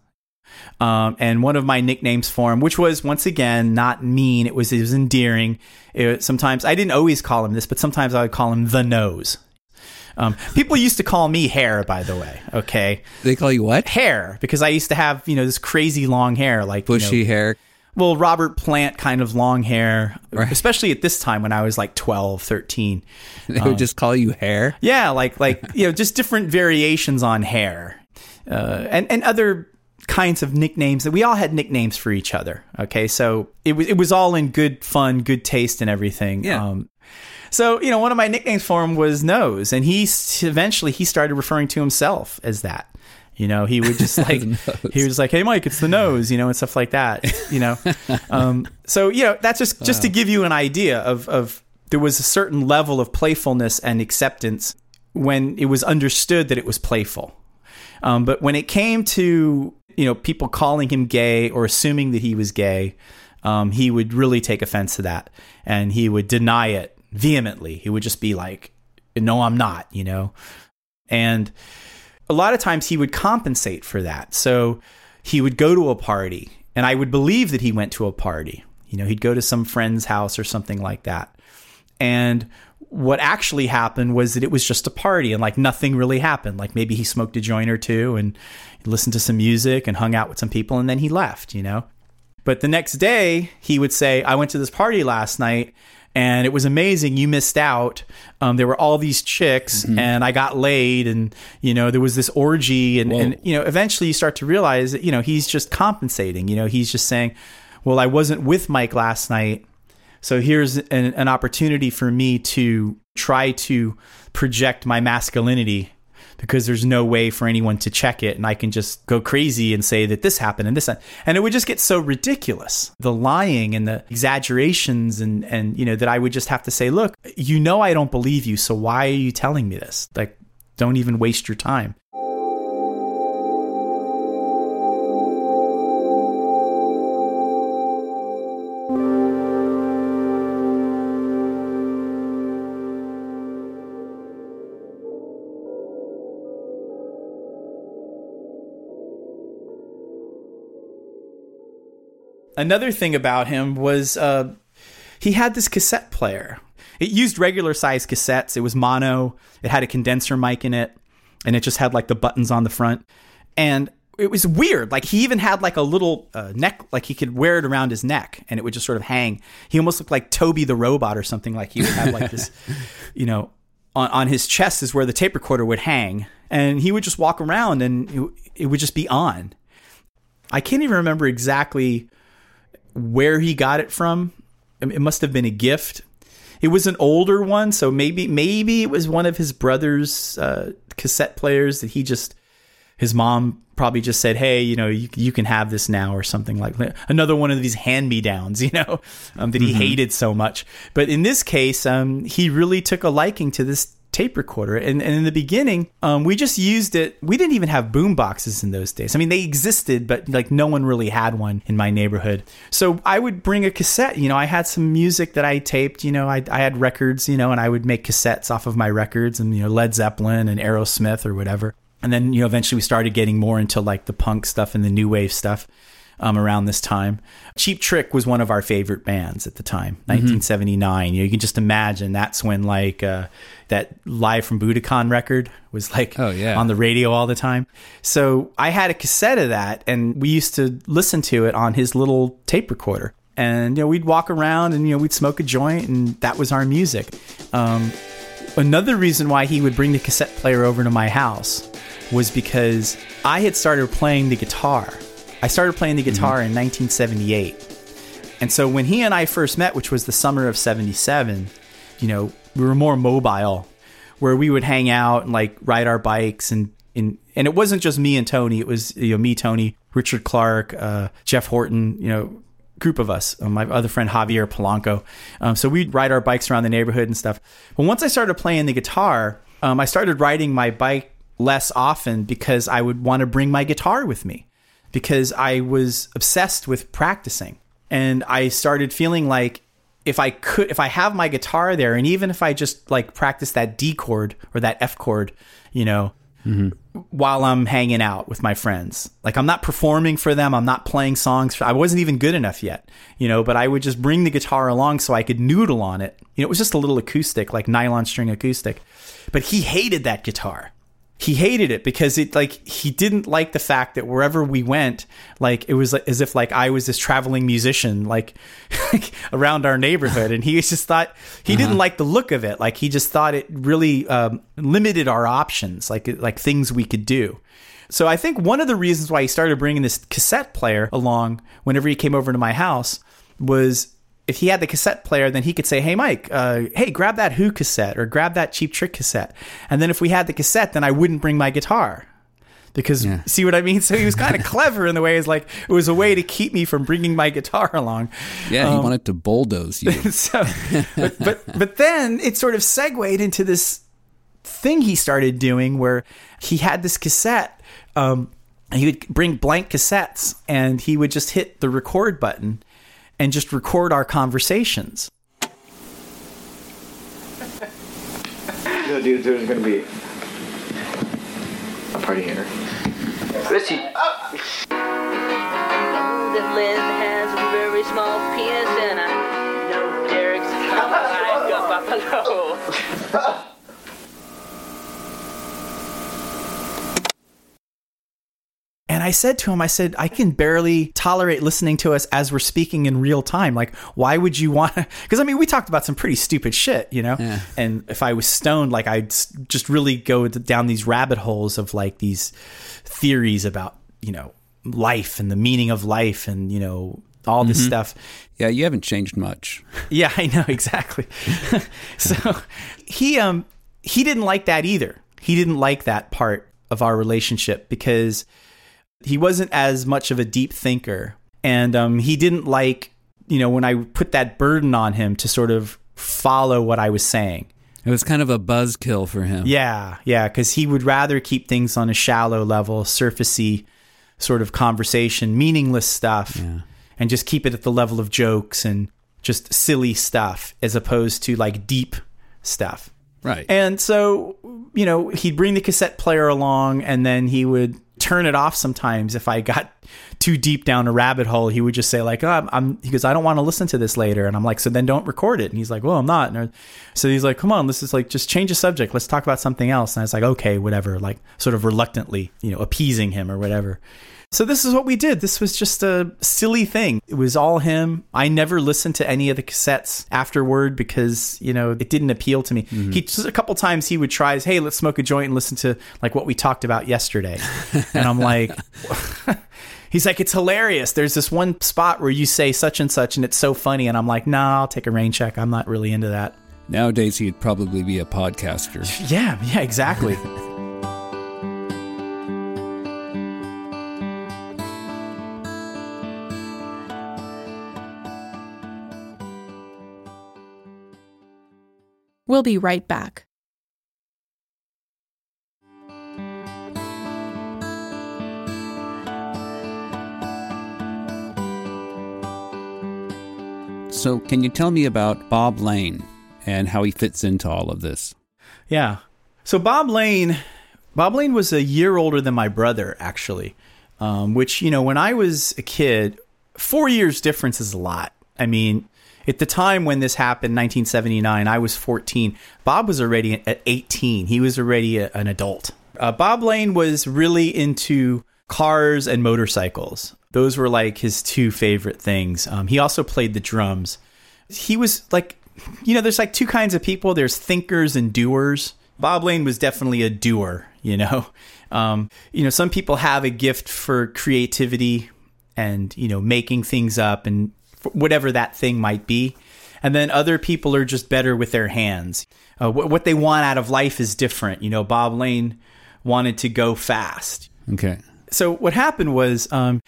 Speaker 6: Um, and one of my nicknames for him, which was once again not mean, it was it was endearing. It, sometimes I didn't always call him this, but sometimes I would call him the nose. Um, people used to call me hair, by the way. Okay,
Speaker 7: they call you what?
Speaker 6: Hair, because I used to have you know this crazy long hair, like
Speaker 7: bushy
Speaker 6: you know,
Speaker 7: hair.
Speaker 6: Well, Robert Plant kind of long hair, right. especially at this time when I was like 12, 13.
Speaker 7: They would um, just call you hair?
Speaker 6: Yeah, like like you know, just different variations on hair. Uh, and and other kinds of nicknames that we all had nicknames for each other. Okay, so it was it was all in good fun, good taste, and everything.
Speaker 7: Yeah. Um,
Speaker 6: so you know, one of my nicknames for him was Nose, and he eventually he started referring to himself as that. You know, he would just like he was like, "Hey, Mike, it's the nose," you know, and stuff like that. You know, um, so you know that's just just wow. to give you an idea of of there was a certain level of playfulness and acceptance when it was understood that it was playful. Um, but when it came to you know people calling him gay or assuming that he was gay, um, he would really take offense to that, and he would deny it vehemently. He would just be like, "No, I'm not," you know, and a lot of times he would compensate for that. So he would go to a party, and I would believe that he went to a party. You know, he'd go to some friend's house or something like that. And what actually happened was that it was just a party and like nothing really happened. Like maybe he smoked a joint or two and listened to some music and hung out with some people and then he left, you know? But the next day he would say, I went to this party last night and it was amazing. You missed out. Um, there were all these chicks mm-hmm. and I got laid and, you know, there was this orgy and, and, you know, eventually you start to realize that, you know, he's just compensating, you know, he's just saying, well, I wasn't with Mike last night so here's an, an opportunity for me to try to project my masculinity because there's no way for anyone to check it. And I can just go crazy and say that this happened and this and it would just get so ridiculous. The lying and the exaggerations and and you know that I would just have to say look you know I don't believe you. So why are you telling me this? Like don't even waste your time another thing about him was uh, he had this cassette player. It used regular size cassettes. It was mono. It had a condenser mic in it, and it just had like the buttons on the front. And it was weird. Like he even had like a little uh, neck, like he could wear it around his neck, and it would just sort of hang. He almost looked like Toby the robot or something. Like he would have like this, you know, on his chest is where the tape recorder would hang, and he would just walk around, and it, it would just be on. I can't even remember exactly where he got it from. It must have been a gift. It was an older one, so maybe maybe it was one of his brother's uh, cassette players that he just his mom probably just said, "Hey, you know, you, you can have this now," or something like that. Another one of these hand me downs, you know, um, that he mm-hmm. hated so much. But in this case, um, he really took a liking to this tape recorder. And, and in the beginning, um, we just used it. We didn't even have boom boxes in those days. I mean, they existed, but like no one really had one in my neighborhood. So I would bring a cassette. You know, I had some music that I taped. You know, I, I had records. You know, and I would make cassettes off of my records, and you know, Led Zeppelin and Aerosmith or whatever. And then you know, eventually we started getting more into like the punk stuff and the new wave stuff um, around this time. Cheap Trick was one of our favorite bands at the time, 1979. Mm-hmm. You, know, you can just imagine that's when like uh, that live from Budokan record was like
Speaker 7: oh, yeah.
Speaker 6: on the radio all the time. So I had a cassette of that, and we used to listen to it on his little tape recorder. And you know, we'd walk around and you know we'd smoke a joint, and that was our music. Um, another reason why he would bring the cassette player over to my house was because I had started playing the guitar I started playing the mm-hmm. guitar mm-hmm. in 1978. And so when he and I first met, which was the summer of 77, you know, we were more mobile where we would hang out and like ride our bikes and and, and it wasn't just me and Tony, it was you know me, Tony, Richard Clark, uh, Jeff Horton, you know, group of us, uh, my other friend Javier Polanco. Um, so we'd ride our bikes around the neighborhood and stuff. But once I started playing the guitar, um, I started riding my bike less often because I would want to bring my guitar with me because I was obsessed with practicing. And I started feeling like if I could, if I have my guitar there, and even if I just like practice that D chord or that F chord, you know, mm-hmm. while I'm hanging out with my friends, like I'm not performing for them, I'm not playing songs. For, I wasn't even good enough yet, you know, but I would just bring the guitar along so I could noodle on it. You know, it was just a little acoustic, like nylon string acoustic. But he hated that guitar he hated it because it like he didn't like the fact that wherever we went like it was as if like i was this traveling musician like around our neighborhood. And he just thought he uh-huh. didn't like the look of it. Like he just thought it really um, limited our options like like things we could do. So i think one of the reasons why he started bringing this cassette player along whenever he came over to my house was if he had the cassette player, then he could say, "Hey, Mike, uh, hey, grab that Who cassette or grab that Cheap Trick cassette." And then if we had the cassette, then I wouldn't bring my guitar because yeah. see what I mean. So he was kind of clever in the way it's like it was a way to keep me from bringing my guitar along.
Speaker 7: Yeah, um, he wanted to bulldoze you.
Speaker 6: so, but, but but then it sort of segued into this thing he started doing where he had this cassette. Um, he would bring blank cassettes and he would just hit the record button and just record our conversations.
Speaker 9: no, dude, there's gonna be a party here. Richie. Oh. That Liz has a very small penis and I know Derek's coming like a buffalo.
Speaker 6: And I said to him, I said, I can barely tolerate listening to us as we're speaking in real time. Like, why would you want to? Because I mean, we talked about some pretty stupid shit, you know? Yeah. And if I was stoned, like, I'd just really go down these rabbit holes of like these theories about, you know, life and the meaning of life and, you know, all this mm-hmm. stuff.
Speaker 7: Yeah, you haven't changed much.
Speaker 6: Yeah, I know, exactly. so he, um, he didn't like that either he didn't like that part of our relationship because he wasn't as much of a deep thinker. And um, he didn't like, you know, when I put that burden on him to sort of follow what I was saying.
Speaker 7: It was kind of a buzzkill for him.
Speaker 6: Yeah, yeah, because he would rather keep things on a shallow level, surfacey sort of conversation, meaningless stuff,
Speaker 7: Yeah.
Speaker 6: and just keep it at the level of jokes and just silly stuff as opposed to like deep stuff.
Speaker 7: Right.
Speaker 6: And so, you know, he'd bring the cassette player along and then he would turn it off sometimes if I got too deep down a rabbit hole. He would just say like, oh, I'm, I'm he goes, I don't want to listen to this later. And I'm like, so then don't record it. And he's like, well, I'm not. And so he's like, come on, this is like, just change the subject. Let's talk about something else. And I was like, okay, whatever, like sort of reluctantly, you know, appeasing him or whatever. So this is what we did. This was just a silly thing. It was all him. I never listened to any of the cassettes afterward because, you know, it didn't appeal to me. Mm-hmm. He just a couple times he would try, hey, let's smoke a joint and listen to like what we talked about yesterday. and I'm like He's like, it's hilarious. There's this one spot where you say such and such, and it's so funny. And I'm like, nah, I'll take a rain check. I'm not really into that.
Speaker 7: Nowadays, he'd probably be a podcaster.
Speaker 6: Yeah, yeah, exactly.
Speaker 5: We'll be right back.
Speaker 7: So, can you tell me about Bob Lane and how he fits into all of this?
Speaker 6: Yeah. So Bob Lane, Bob Lane was a year older than my brother, actually. Um, which you know, when I was a kid, four years difference is a lot. I mean, at the time when this happened, 1979, I was 14. Bob was already at 18. He was already a, an adult. Uh, Bob Lane was really into cars and motorcycles. Those were like his two favorite things. Um, he also played the drums. He was like, you know, there's like two kinds of people. There's thinkers and doers. Bob Lane was definitely a doer. You know, um, you know, some people have a gift for creativity and you know making things up and whatever that thing might be. And then other people are just better with their hands. Uh, wh- what they want out of life is different. You know, Bob Lane wanted to go fast.
Speaker 7: Okay.
Speaker 6: So what happened was um,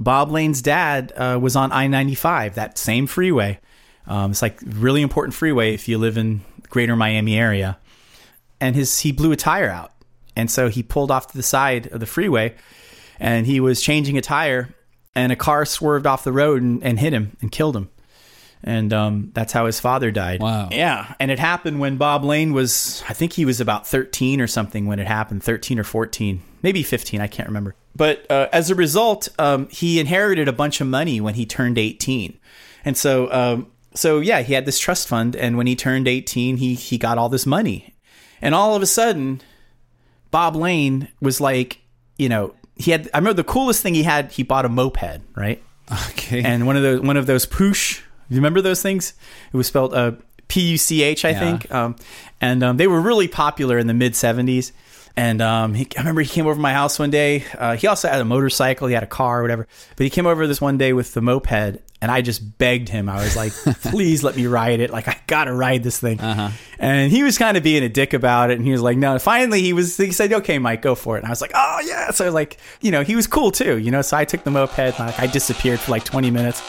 Speaker 6: Bob Lane's dad uh, was on I ninety five, that same freeway. Um, it's like really important freeway if you live in Greater Miami area. And his he blew a tire out, and so he pulled off to the side of the freeway, and he was changing a tire, and a car swerved off the road and, and hit him and killed him. And um, that's how his father died.
Speaker 7: Wow.
Speaker 6: Yeah. And it happened when Bob Lane was, I think he was about 13 or something when it happened, 13 or 14, maybe 15, I can't remember. But uh, as a result, um, he inherited a bunch of money when he turned 18. And so, um, so yeah, he had this trust fund. And when he turned 18, he, he got all this money. And all of a sudden, Bob Lane was like, you know, he had, I remember the coolest thing he had, he bought a moped, right?
Speaker 7: Okay.
Speaker 6: and one of those one of those Puch. Do you remember those things? It was spelled uh, P U C H, I
Speaker 7: Yeah.
Speaker 6: think. Um, and um, they were really popular in the mid '70s. And um, he, I remember he came over to my house one day. Uh, he also had a motorcycle, he had a car, or whatever. But he came over this one day with the moped, and I just begged him. I was like, "Please let me ride it. Like I gotta ride this thing."
Speaker 7: Uh-huh.
Speaker 6: And he was kind of being a dick about it, and he was like, "No." Finally, he was. He said, "Okay, Mike, go for it." And I was like, "Oh yeah." So like, you know, he was cool too. You know, so I took the moped, and like, I disappeared for like 20 minutes.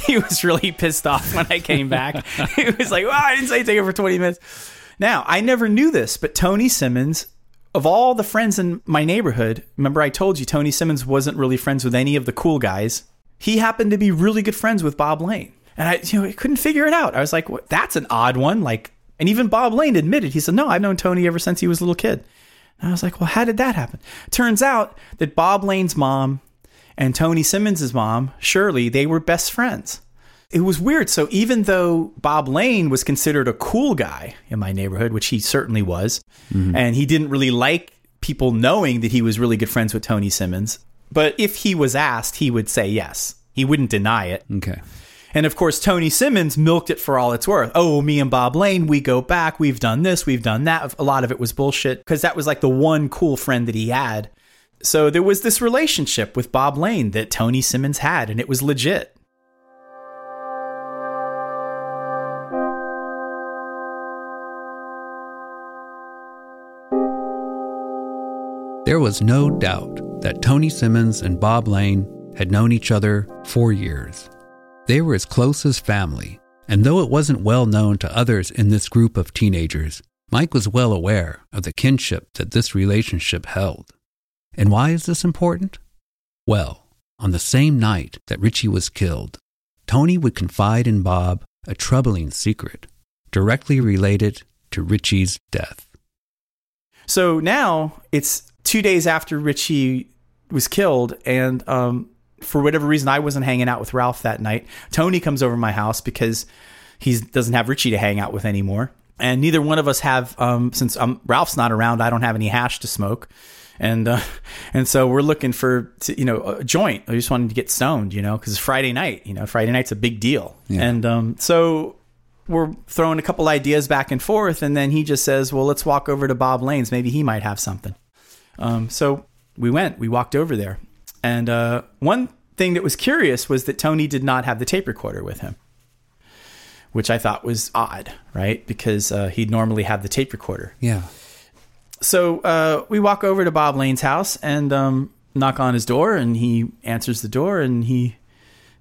Speaker 6: he was really pissed off when I came back. he was like, "Well, I didn't say take it for 20 minutes." Now, I never knew this, but Tony Simmons, of all the friends in my neighborhood, remember I told you Tony Simmons wasn't really friends with any of the cool guys. He happened to be really good friends with Bob Lane. And I, you know, I couldn't figure it out. I was like, what? that's an odd one. Like, and even Bob Lane admitted, he said, no, I've known Tony ever since he was a little kid. And I was like, well, how did that happen? Turns out that Bob Lane's mom and Tony Simmons' mom, Shirley, they were best friends. It was weird. So even though Bob Lane was considered a cool guy in my neighborhood, which he certainly was, mm-hmm. and he didn't really like people knowing that he was really good friends with Tony Simmons, but if he was asked, he would say yes. He wouldn't deny it.
Speaker 7: Okay.
Speaker 6: And of course, Tony Simmons milked it for all it's worth. Oh, me and Bob Lane, we go back. We've done this, we've done that. A lot of it was bullshit because that was like the one cool friend that he had. So there was this relationship with Bob Lane that Tony Simmons had, and it was legit.
Speaker 7: There was no doubt that Tony Simmons and Bob Lane had known each other for years. They were as close as family, and though it wasn't well known to others in this group of teenagers, Mike was well aware of the kinship that this relationship held. And why is this important? Well, on the same night that Richie was killed, Tony would confide in Bob a troubling secret directly related to Richie's death.
Speaker 6: So now it's two days after Richie was killed, and um, for whatever reason, I wasn't hanging out with Ralph that night. Tony comes over my house because he doesn't have Richie to hang out with anymore, and neither one of us have. Um, since um, Ralph's not around, I don't have any hash to smoke, and uh, and so we're looking for to, you know a joint. I just wanted to get stoned, you know, because it's Friday night. You know, Friday night's a big deal,
Speaker 11: Yeah.
Speaker 6: and um, so we're throwing a couple ideas back and forth, and then he just says, "Well, let's walk over to Bob Lane's. Maybe he might have something." Um, so we went. We walked over there, and uh, one thing that was curious was that Tony did not have the tape recorder with him, which I thought was odd, right? Because uh, he'd normally have the tape recorder.
Speaker 11: Yeah.
Speaker 6: So uh, we walk over to Bob Lane's house and um, knock on his door, and he answers the door, and he,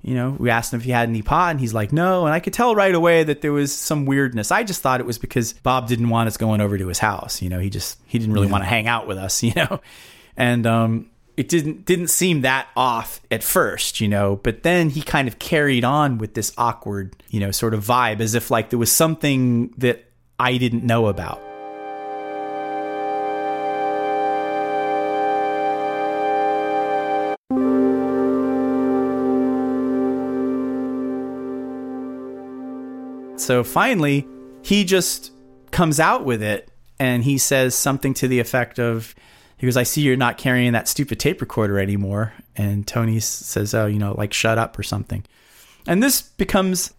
Speaker 6: you know, we asked him if he had any pot, and he's like, no. And I could tell right away that there was some weirdness. I just thought it was because Bob didn't want us going over to his house. You know, he just he didn't really
Speaker 11: Yeah.
Speaker 6: want to hang out with us. You know, and um, it didn't didn't seem that off at first. You know, but then he kind of carried on with this awkward, you know, sort of vibe, as if like there was something that I didn't know about. So finally, he just comes out with it and he says something to the effect of, he goes, I see you're not carrying that stupid tape recorder anymore. And Tony says, Oh, you know, like shut up or something. And this becomes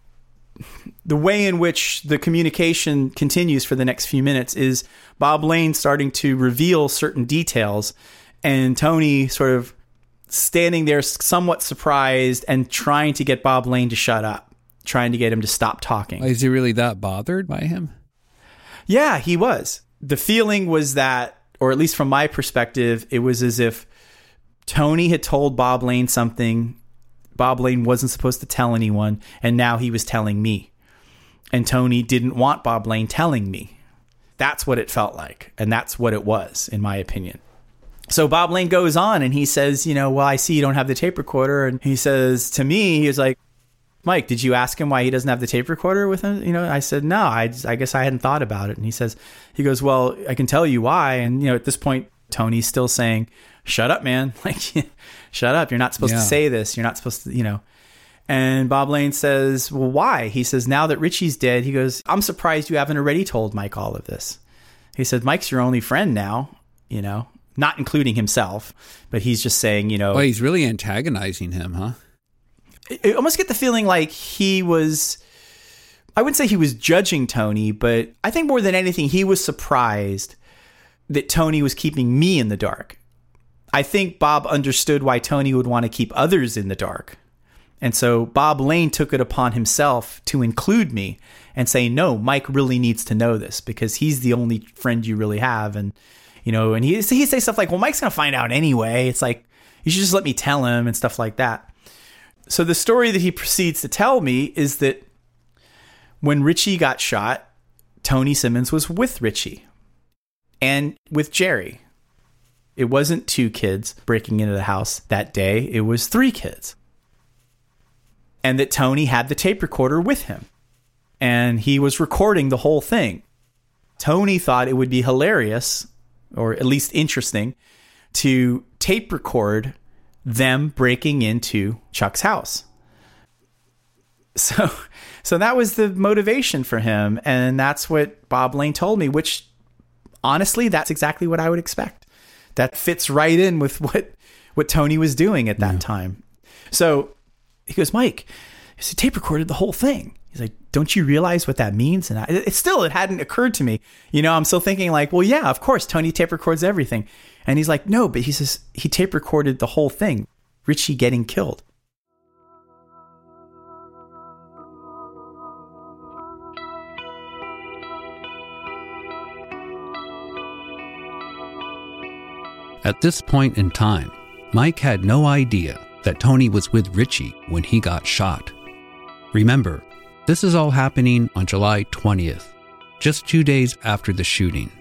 Speaker 6: the way in which the communication continues for the next few minutes is Bob Lane starting to reveal certain details and Tony sort of standing there somewhat surprised and trying to get Bob Lane to shut up, trying to get him to stop talking.
Speaker 11: Is he really that bothered by him?
Speaker 6: Yeah, he was. The feeling was that, or at least from my perspective, it was as if Tony had told Bob Lane something Bob Lane wasn't supposed to tell anyone, and now he was telling me. And Tony didn't want Bob Lane telling me. That's what it felt like. And that's what it was, in my opinion. So Bob Lane goes on and he says, you know, well, I see you don't have the tape recorder. And he says to me, he was like, Mike, did you ask him why he doesn't have the tape recorder with him? You know, I said, no, I, I guess I hadn't thought about it. And he says, he goes, well, I can tell you why. And, you know, at this point, Tony's still saying, shut up, man. Like, shut up. You're not supposed
Speaker 11: Yeah.
Speaker 6: to say this. You're not supposed to, you know. And Bob Lane says, well, why? He says, now that Richie's dead, he goes, I'm surprised you haven't already told Mike all of this. He said, Mike's your only friend now, you know, not including himself, but he's just saying, you know,
Speaker 11: Oh, he's really antagonizing him, huh?
Speaker 6: I almost get the feeling like he was I wouldn't say he was judging Tony, but I think more than anything he was surprised that Tony was keeping me in the dark. I think Bob understood why Tony would want to keep others in the dark. And so Bob Lane took it upon himself to include me and say, "No, Mike really needs to know this because he's the only friend you really have." And you know, and he he say stuff like, "Well, Mike's gonna find out anyway." It's like you should just let me tell him and stuff like that. So the story that he proceeds to tell me is that when Richie got shot, Tony Simmons was with Richie and with Jerry. It wasn't two kids breaking into the house that day, it was three kids. And that Tony had the tape recorder with him. And he was recording the whole thing. Tony thought it would be hilarious, or at least interesting, to tape record them breaking into Chuck's house. So so that was the motivation for him and that's what Bob Lane told me which honestly that's exactly what I would expect. That fits right in with what what Tony was doing at that time. So he goes, "Mike, he tape recorded the whole thing." He's like, "Don't you realize what that means?" And I, it still it hadn't occurred to me. You know, I'm still thinking like, "Well, yeah, of course Tony tape records everything." And he's like, "No, but he says he tape recorded the whole thing. Richie getting killed."
Speaker 7: At this point in time, Mike had no idea that Tony was with Richie when he got shot. Remember, this is all happening on July 20th, just two days after the shooting.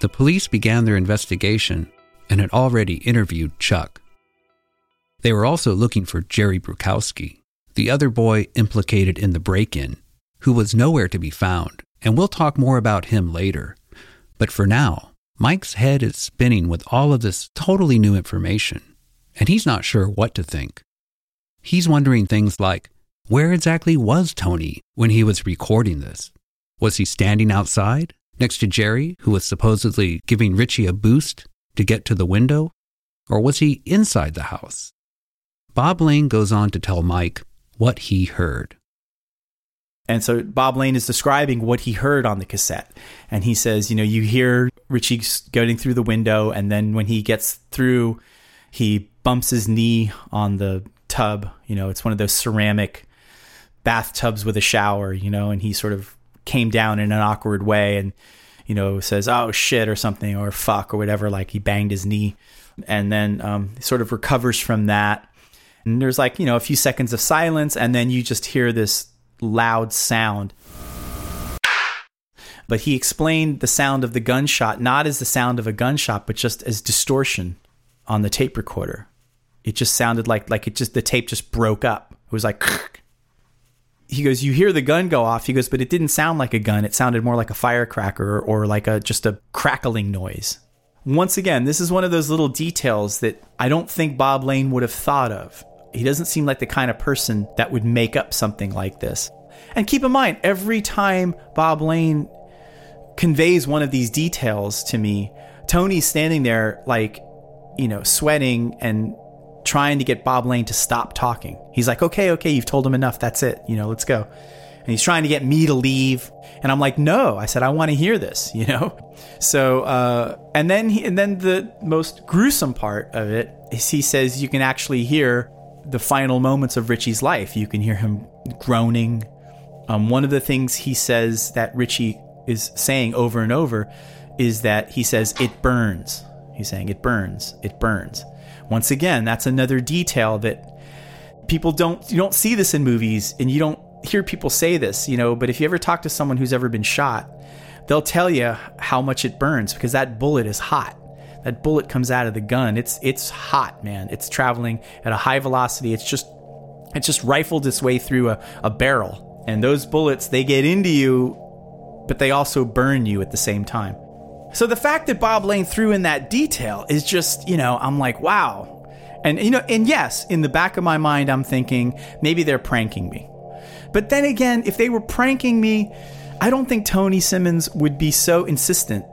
Speaker 7: The police began their investigation and had already interviewed Chuck. They were also looking for Jerry Brukowski, the other boy implicated in the break in, who was nowhere to be found, and we'll talk more about him later. But for now, Mike's head is spinning with all of this totally new information, and he's not sure what to think. He's wondering things like where exactly was Tony when he was recording this? Was he standing outside next to Jerry, who was supposedly giving Richie a boost to get to the window? Or was he inside the house? Bob Lane goes on to tell Mike what he heard.
Speaker 6: And so Bob Lane is describing what he heard on the cassette. And he says, you know, you hear Richie going through the window, and then when he gets through, he bumps his knee on the tub. You know, it's one of those ceramic bathtubs with a shower, you know, and he sort of came down in an awkward way and, you know, says, oh shit, or something, or fuck, or whatever. Like he banged his knee. And then um, sort of recovers from that. And there's like, you know, a few seconds of silence, and then you just hear this loud sound. But he explained the sound of the gunshot not as the sound of a gunshot, but just as distortion on the tape recorder. It just sounded like like it just the tape just broke up. It was like he goes, you hear the gun go off. He goes, but it didn't sound like a gun. It sounded more like a firecracker or like a just a crackling noise. Once again, this is one of those little details that I don't think Bob Lane would have thought of. He doesn't seem like the kind of person that would make up something like this. And keep in mind, every time Bob Lane conveys one of these details to me, Tony's standing there, like, you know, sweating and trying to get Bob Lane to stop talking. He's like, okay, okay, you've told him enough. That's it. You know, let's go. And he's trying to get me to leave. And I'm like, no, I said, I want to hear this, you know? So, uh, and then, he, and then the most gruesome part of it is he says you can actually hear the final moments of Richie's life. You can hear him groaning. Um, one of the things he says that Richie is saying over and over is that he says, it burns. He's saying, it burns, it burns. Once again, that's another detail that people don't, you don't see this in movies and you don't hear people say this, you know, but if you ever talk to someone who's ever been shot, they'll tell you how much it burns because that bullet is hot. That bullet comes out of the gun. It's it's hot, man. It's traveling at a high velocity. It's just it's just rifled its way through a, a barrel. And those bullets, they get into you, but they also burn you at the same time. So the fact that Bob Lane threw in that detail is just, you know, I'm like, wow. And you know, and yes, in the back of my mind I'm thinking maybe they're pranking me. But then again, if they were pranking me, I don't think Tony Simmons would be so insistent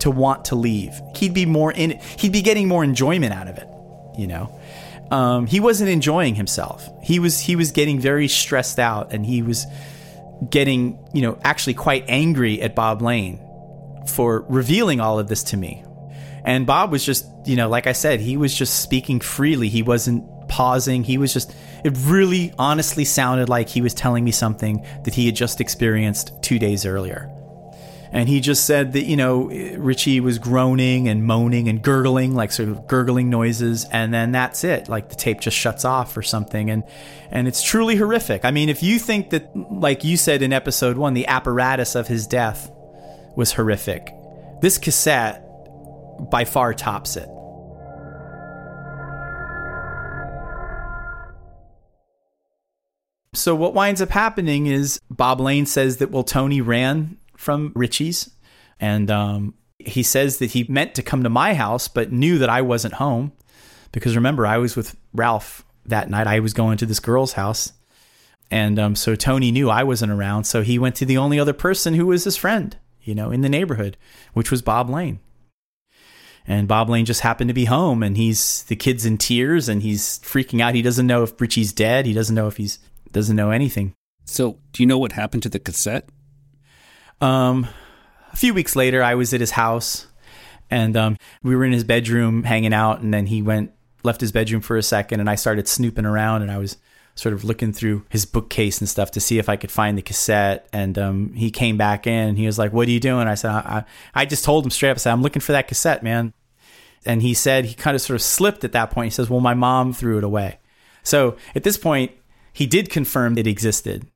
Speaker 6: to want to leave. He'd be more in it. He'd be getting more enjoyment out of it, you know. Um, he wasn't enjoying himself. He was he was getting very stressed out, and he was getting you know actually quite angry at Bob Lane for revealing all of this to me. And Bob was just you know like I said, he was just speaking freely. He wasn't pausing. He was just it really honestly sounded like he was telling me something that he had just experienced two days earlier. And he just said that, you know, Richie was groaning and moaning and gurgling, like sort of gurgling noises. And then that's it. Like the tape just shuts off or something. And, and it's truly horrific. I mean, if you think that, like you said in episode one, the apparatus of his death was horrific, this cassette by far tops it. So what winds up happening is Bob Lane says that well Tony ran from Richie's, and um, he says that he meant to come to my house, but knew that I wasn't home because remember I was with Ralph that night. I was going to this girl's house, and um, so Tony knew I wasn't around, so he went to the only other person who was his friend, you know, in the neighborhood, which was Bob Lane. And Bob Lane just happened to be home, and he's the kid's in tears, and he's freaking out. He doesn't know if Richie's dead. He doesn't know if he's doesn't know anything.
Speaker 11: So, do you know what happened to the cassette?
Speaker 6: Um, a few weeks later, I was at his house, and um, we were in his bedroom hanging out, and then he went left his bedroom for a second, and I started snooping around, and I was sort of looking through his bookcase and stuff to see if I could find the cassette. And um, he came back in, and he was like, "What are you doing?" I said, I, "I just told him straight up. I said, I'm looking for that cassette, man." And he said he kind of sort of slipped at that point. He says, Well, my mom threw it away. So at this point, he did confirm it existed.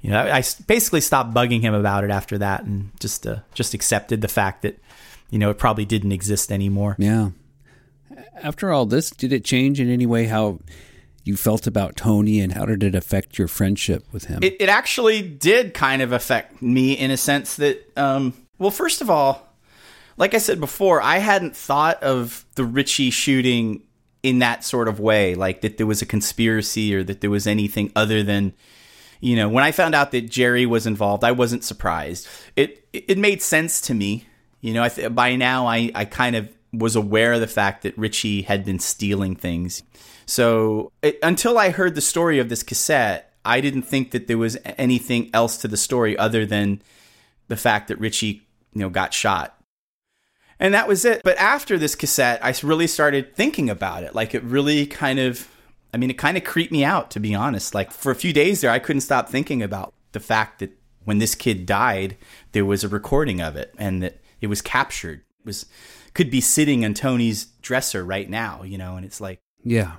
Speaker 6: You know, I, I basically stopped bugging him about it after that and just uh, just accepted the fact that, you know, it probably didn't exist anymore.
Speaker 11: Yeah. After all this, did it change in any way how you felt about Tony and how did it affect your friendship with him?
Speaker 6: It, it actually did kind of affect me in a sense that, um, well, first of all, like I said before, I hadn't thought of the Richie shooting in that sort of way, like that there was a conspiracy or that there was anything other than, you know, when I found out that Jerry was involved, I wasn't surprised. It it made sense to me. You know, I th- by now I I kind of was aware of the fact that Richie had been stealing things. So it, until I heard the story of this cassette, I didn't think that there was anything else to the story other than the fact that Richie, you know, got shot. And that was it. But after this cassette, I really started thinking about it. Like it really kind of, I mean, it kind of creeped me out, to be honest. Like for a few days there, I couldn't stop thinking about the fact that when this kid died, there was a recording of it and that it was captured. It was could be sitting on Tony's dresser right now, you know, and it's like
Speaker 11: Yeah.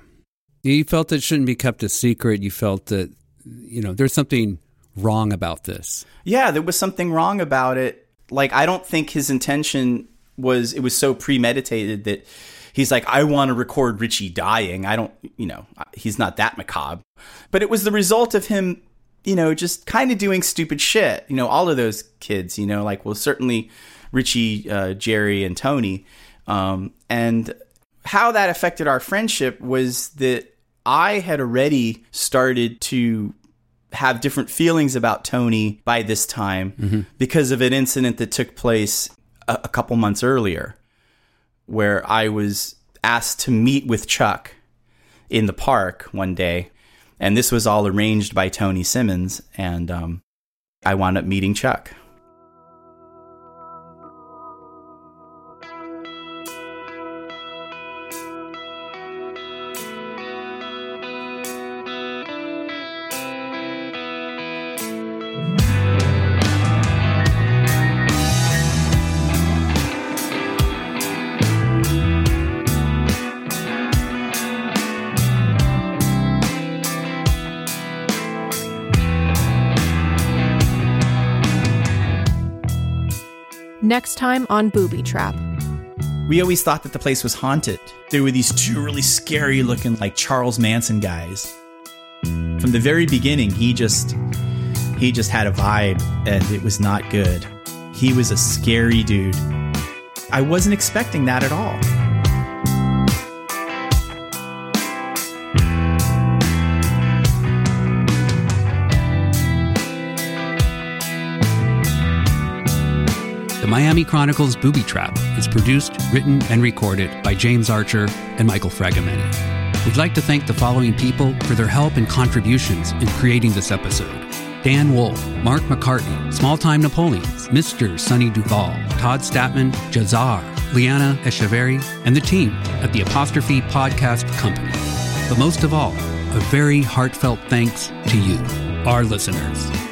Speaker 11: You felt it shouldn't be kept a secret. You felt that you know, there's something wrong about this.
Speaker 6: Yeah, there was something wrong about it. Like I don't think his intention was it was so premeditated that he's like I want to record Richie dying. I don't, you know, he's not that macabre. But it was the result of him, you know, just kind of doing stupid shit. You know, all of those kids, you know, like well certainly Richie, uh, Jerry, and Tony. Um, and how that affected our friendship was that I had already started to have different feelings about Tony by this time
Speaker 11: Mm-hmm.
Speaker 6: because of an incident that took place a, a couple months earlier where I was asked to meet with Chuck in the park one day. And this was all arranged by Tony Simmons. And um, I wound up meeting Chuck.
Speaker 5: Next time on Booby Trap.
Speaker 1: We always thought that the place was haunted. There were these two really scary looking, like Charles Manson guys. From the very beginning, he just he just had a vibe and it was not good. He was a scary dude. I wasn't expecting that at all.
Speaker 7: Miami Chronicles Booby Trap is produced, written, and recorded by James Archer and Michael Fragomeni. We'd like to thank the following people for their help and contributions in creating this episode. Dan Wolf, Mark McCartney, Small Time Napoleons, Mr. Sonny Duval, Todd Statman, Jazar, Liana Echeverry, and the team at the Apostrophe Podcast Company. But most of all, a very heartfelt thanks to you, our listeners.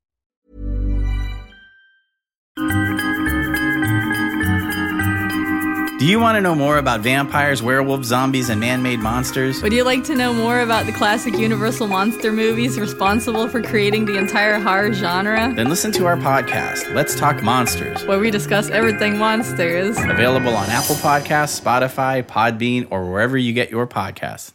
Speaker 1: Do you want to know more about vampires, werewolves, zombies, and man made monsters?
Speaker 2: Would you like to know more about the classic Universal monster movies responsible for creating the entire horror genre?
Speaker 1: Then listen to our podcast, Let's Talk Monsters,
Speaker 2: Where we discuss everything monsters.
Speaker 1: available on Apple Podcasts, Spotify, Podbean, or wherever you get your podcasts.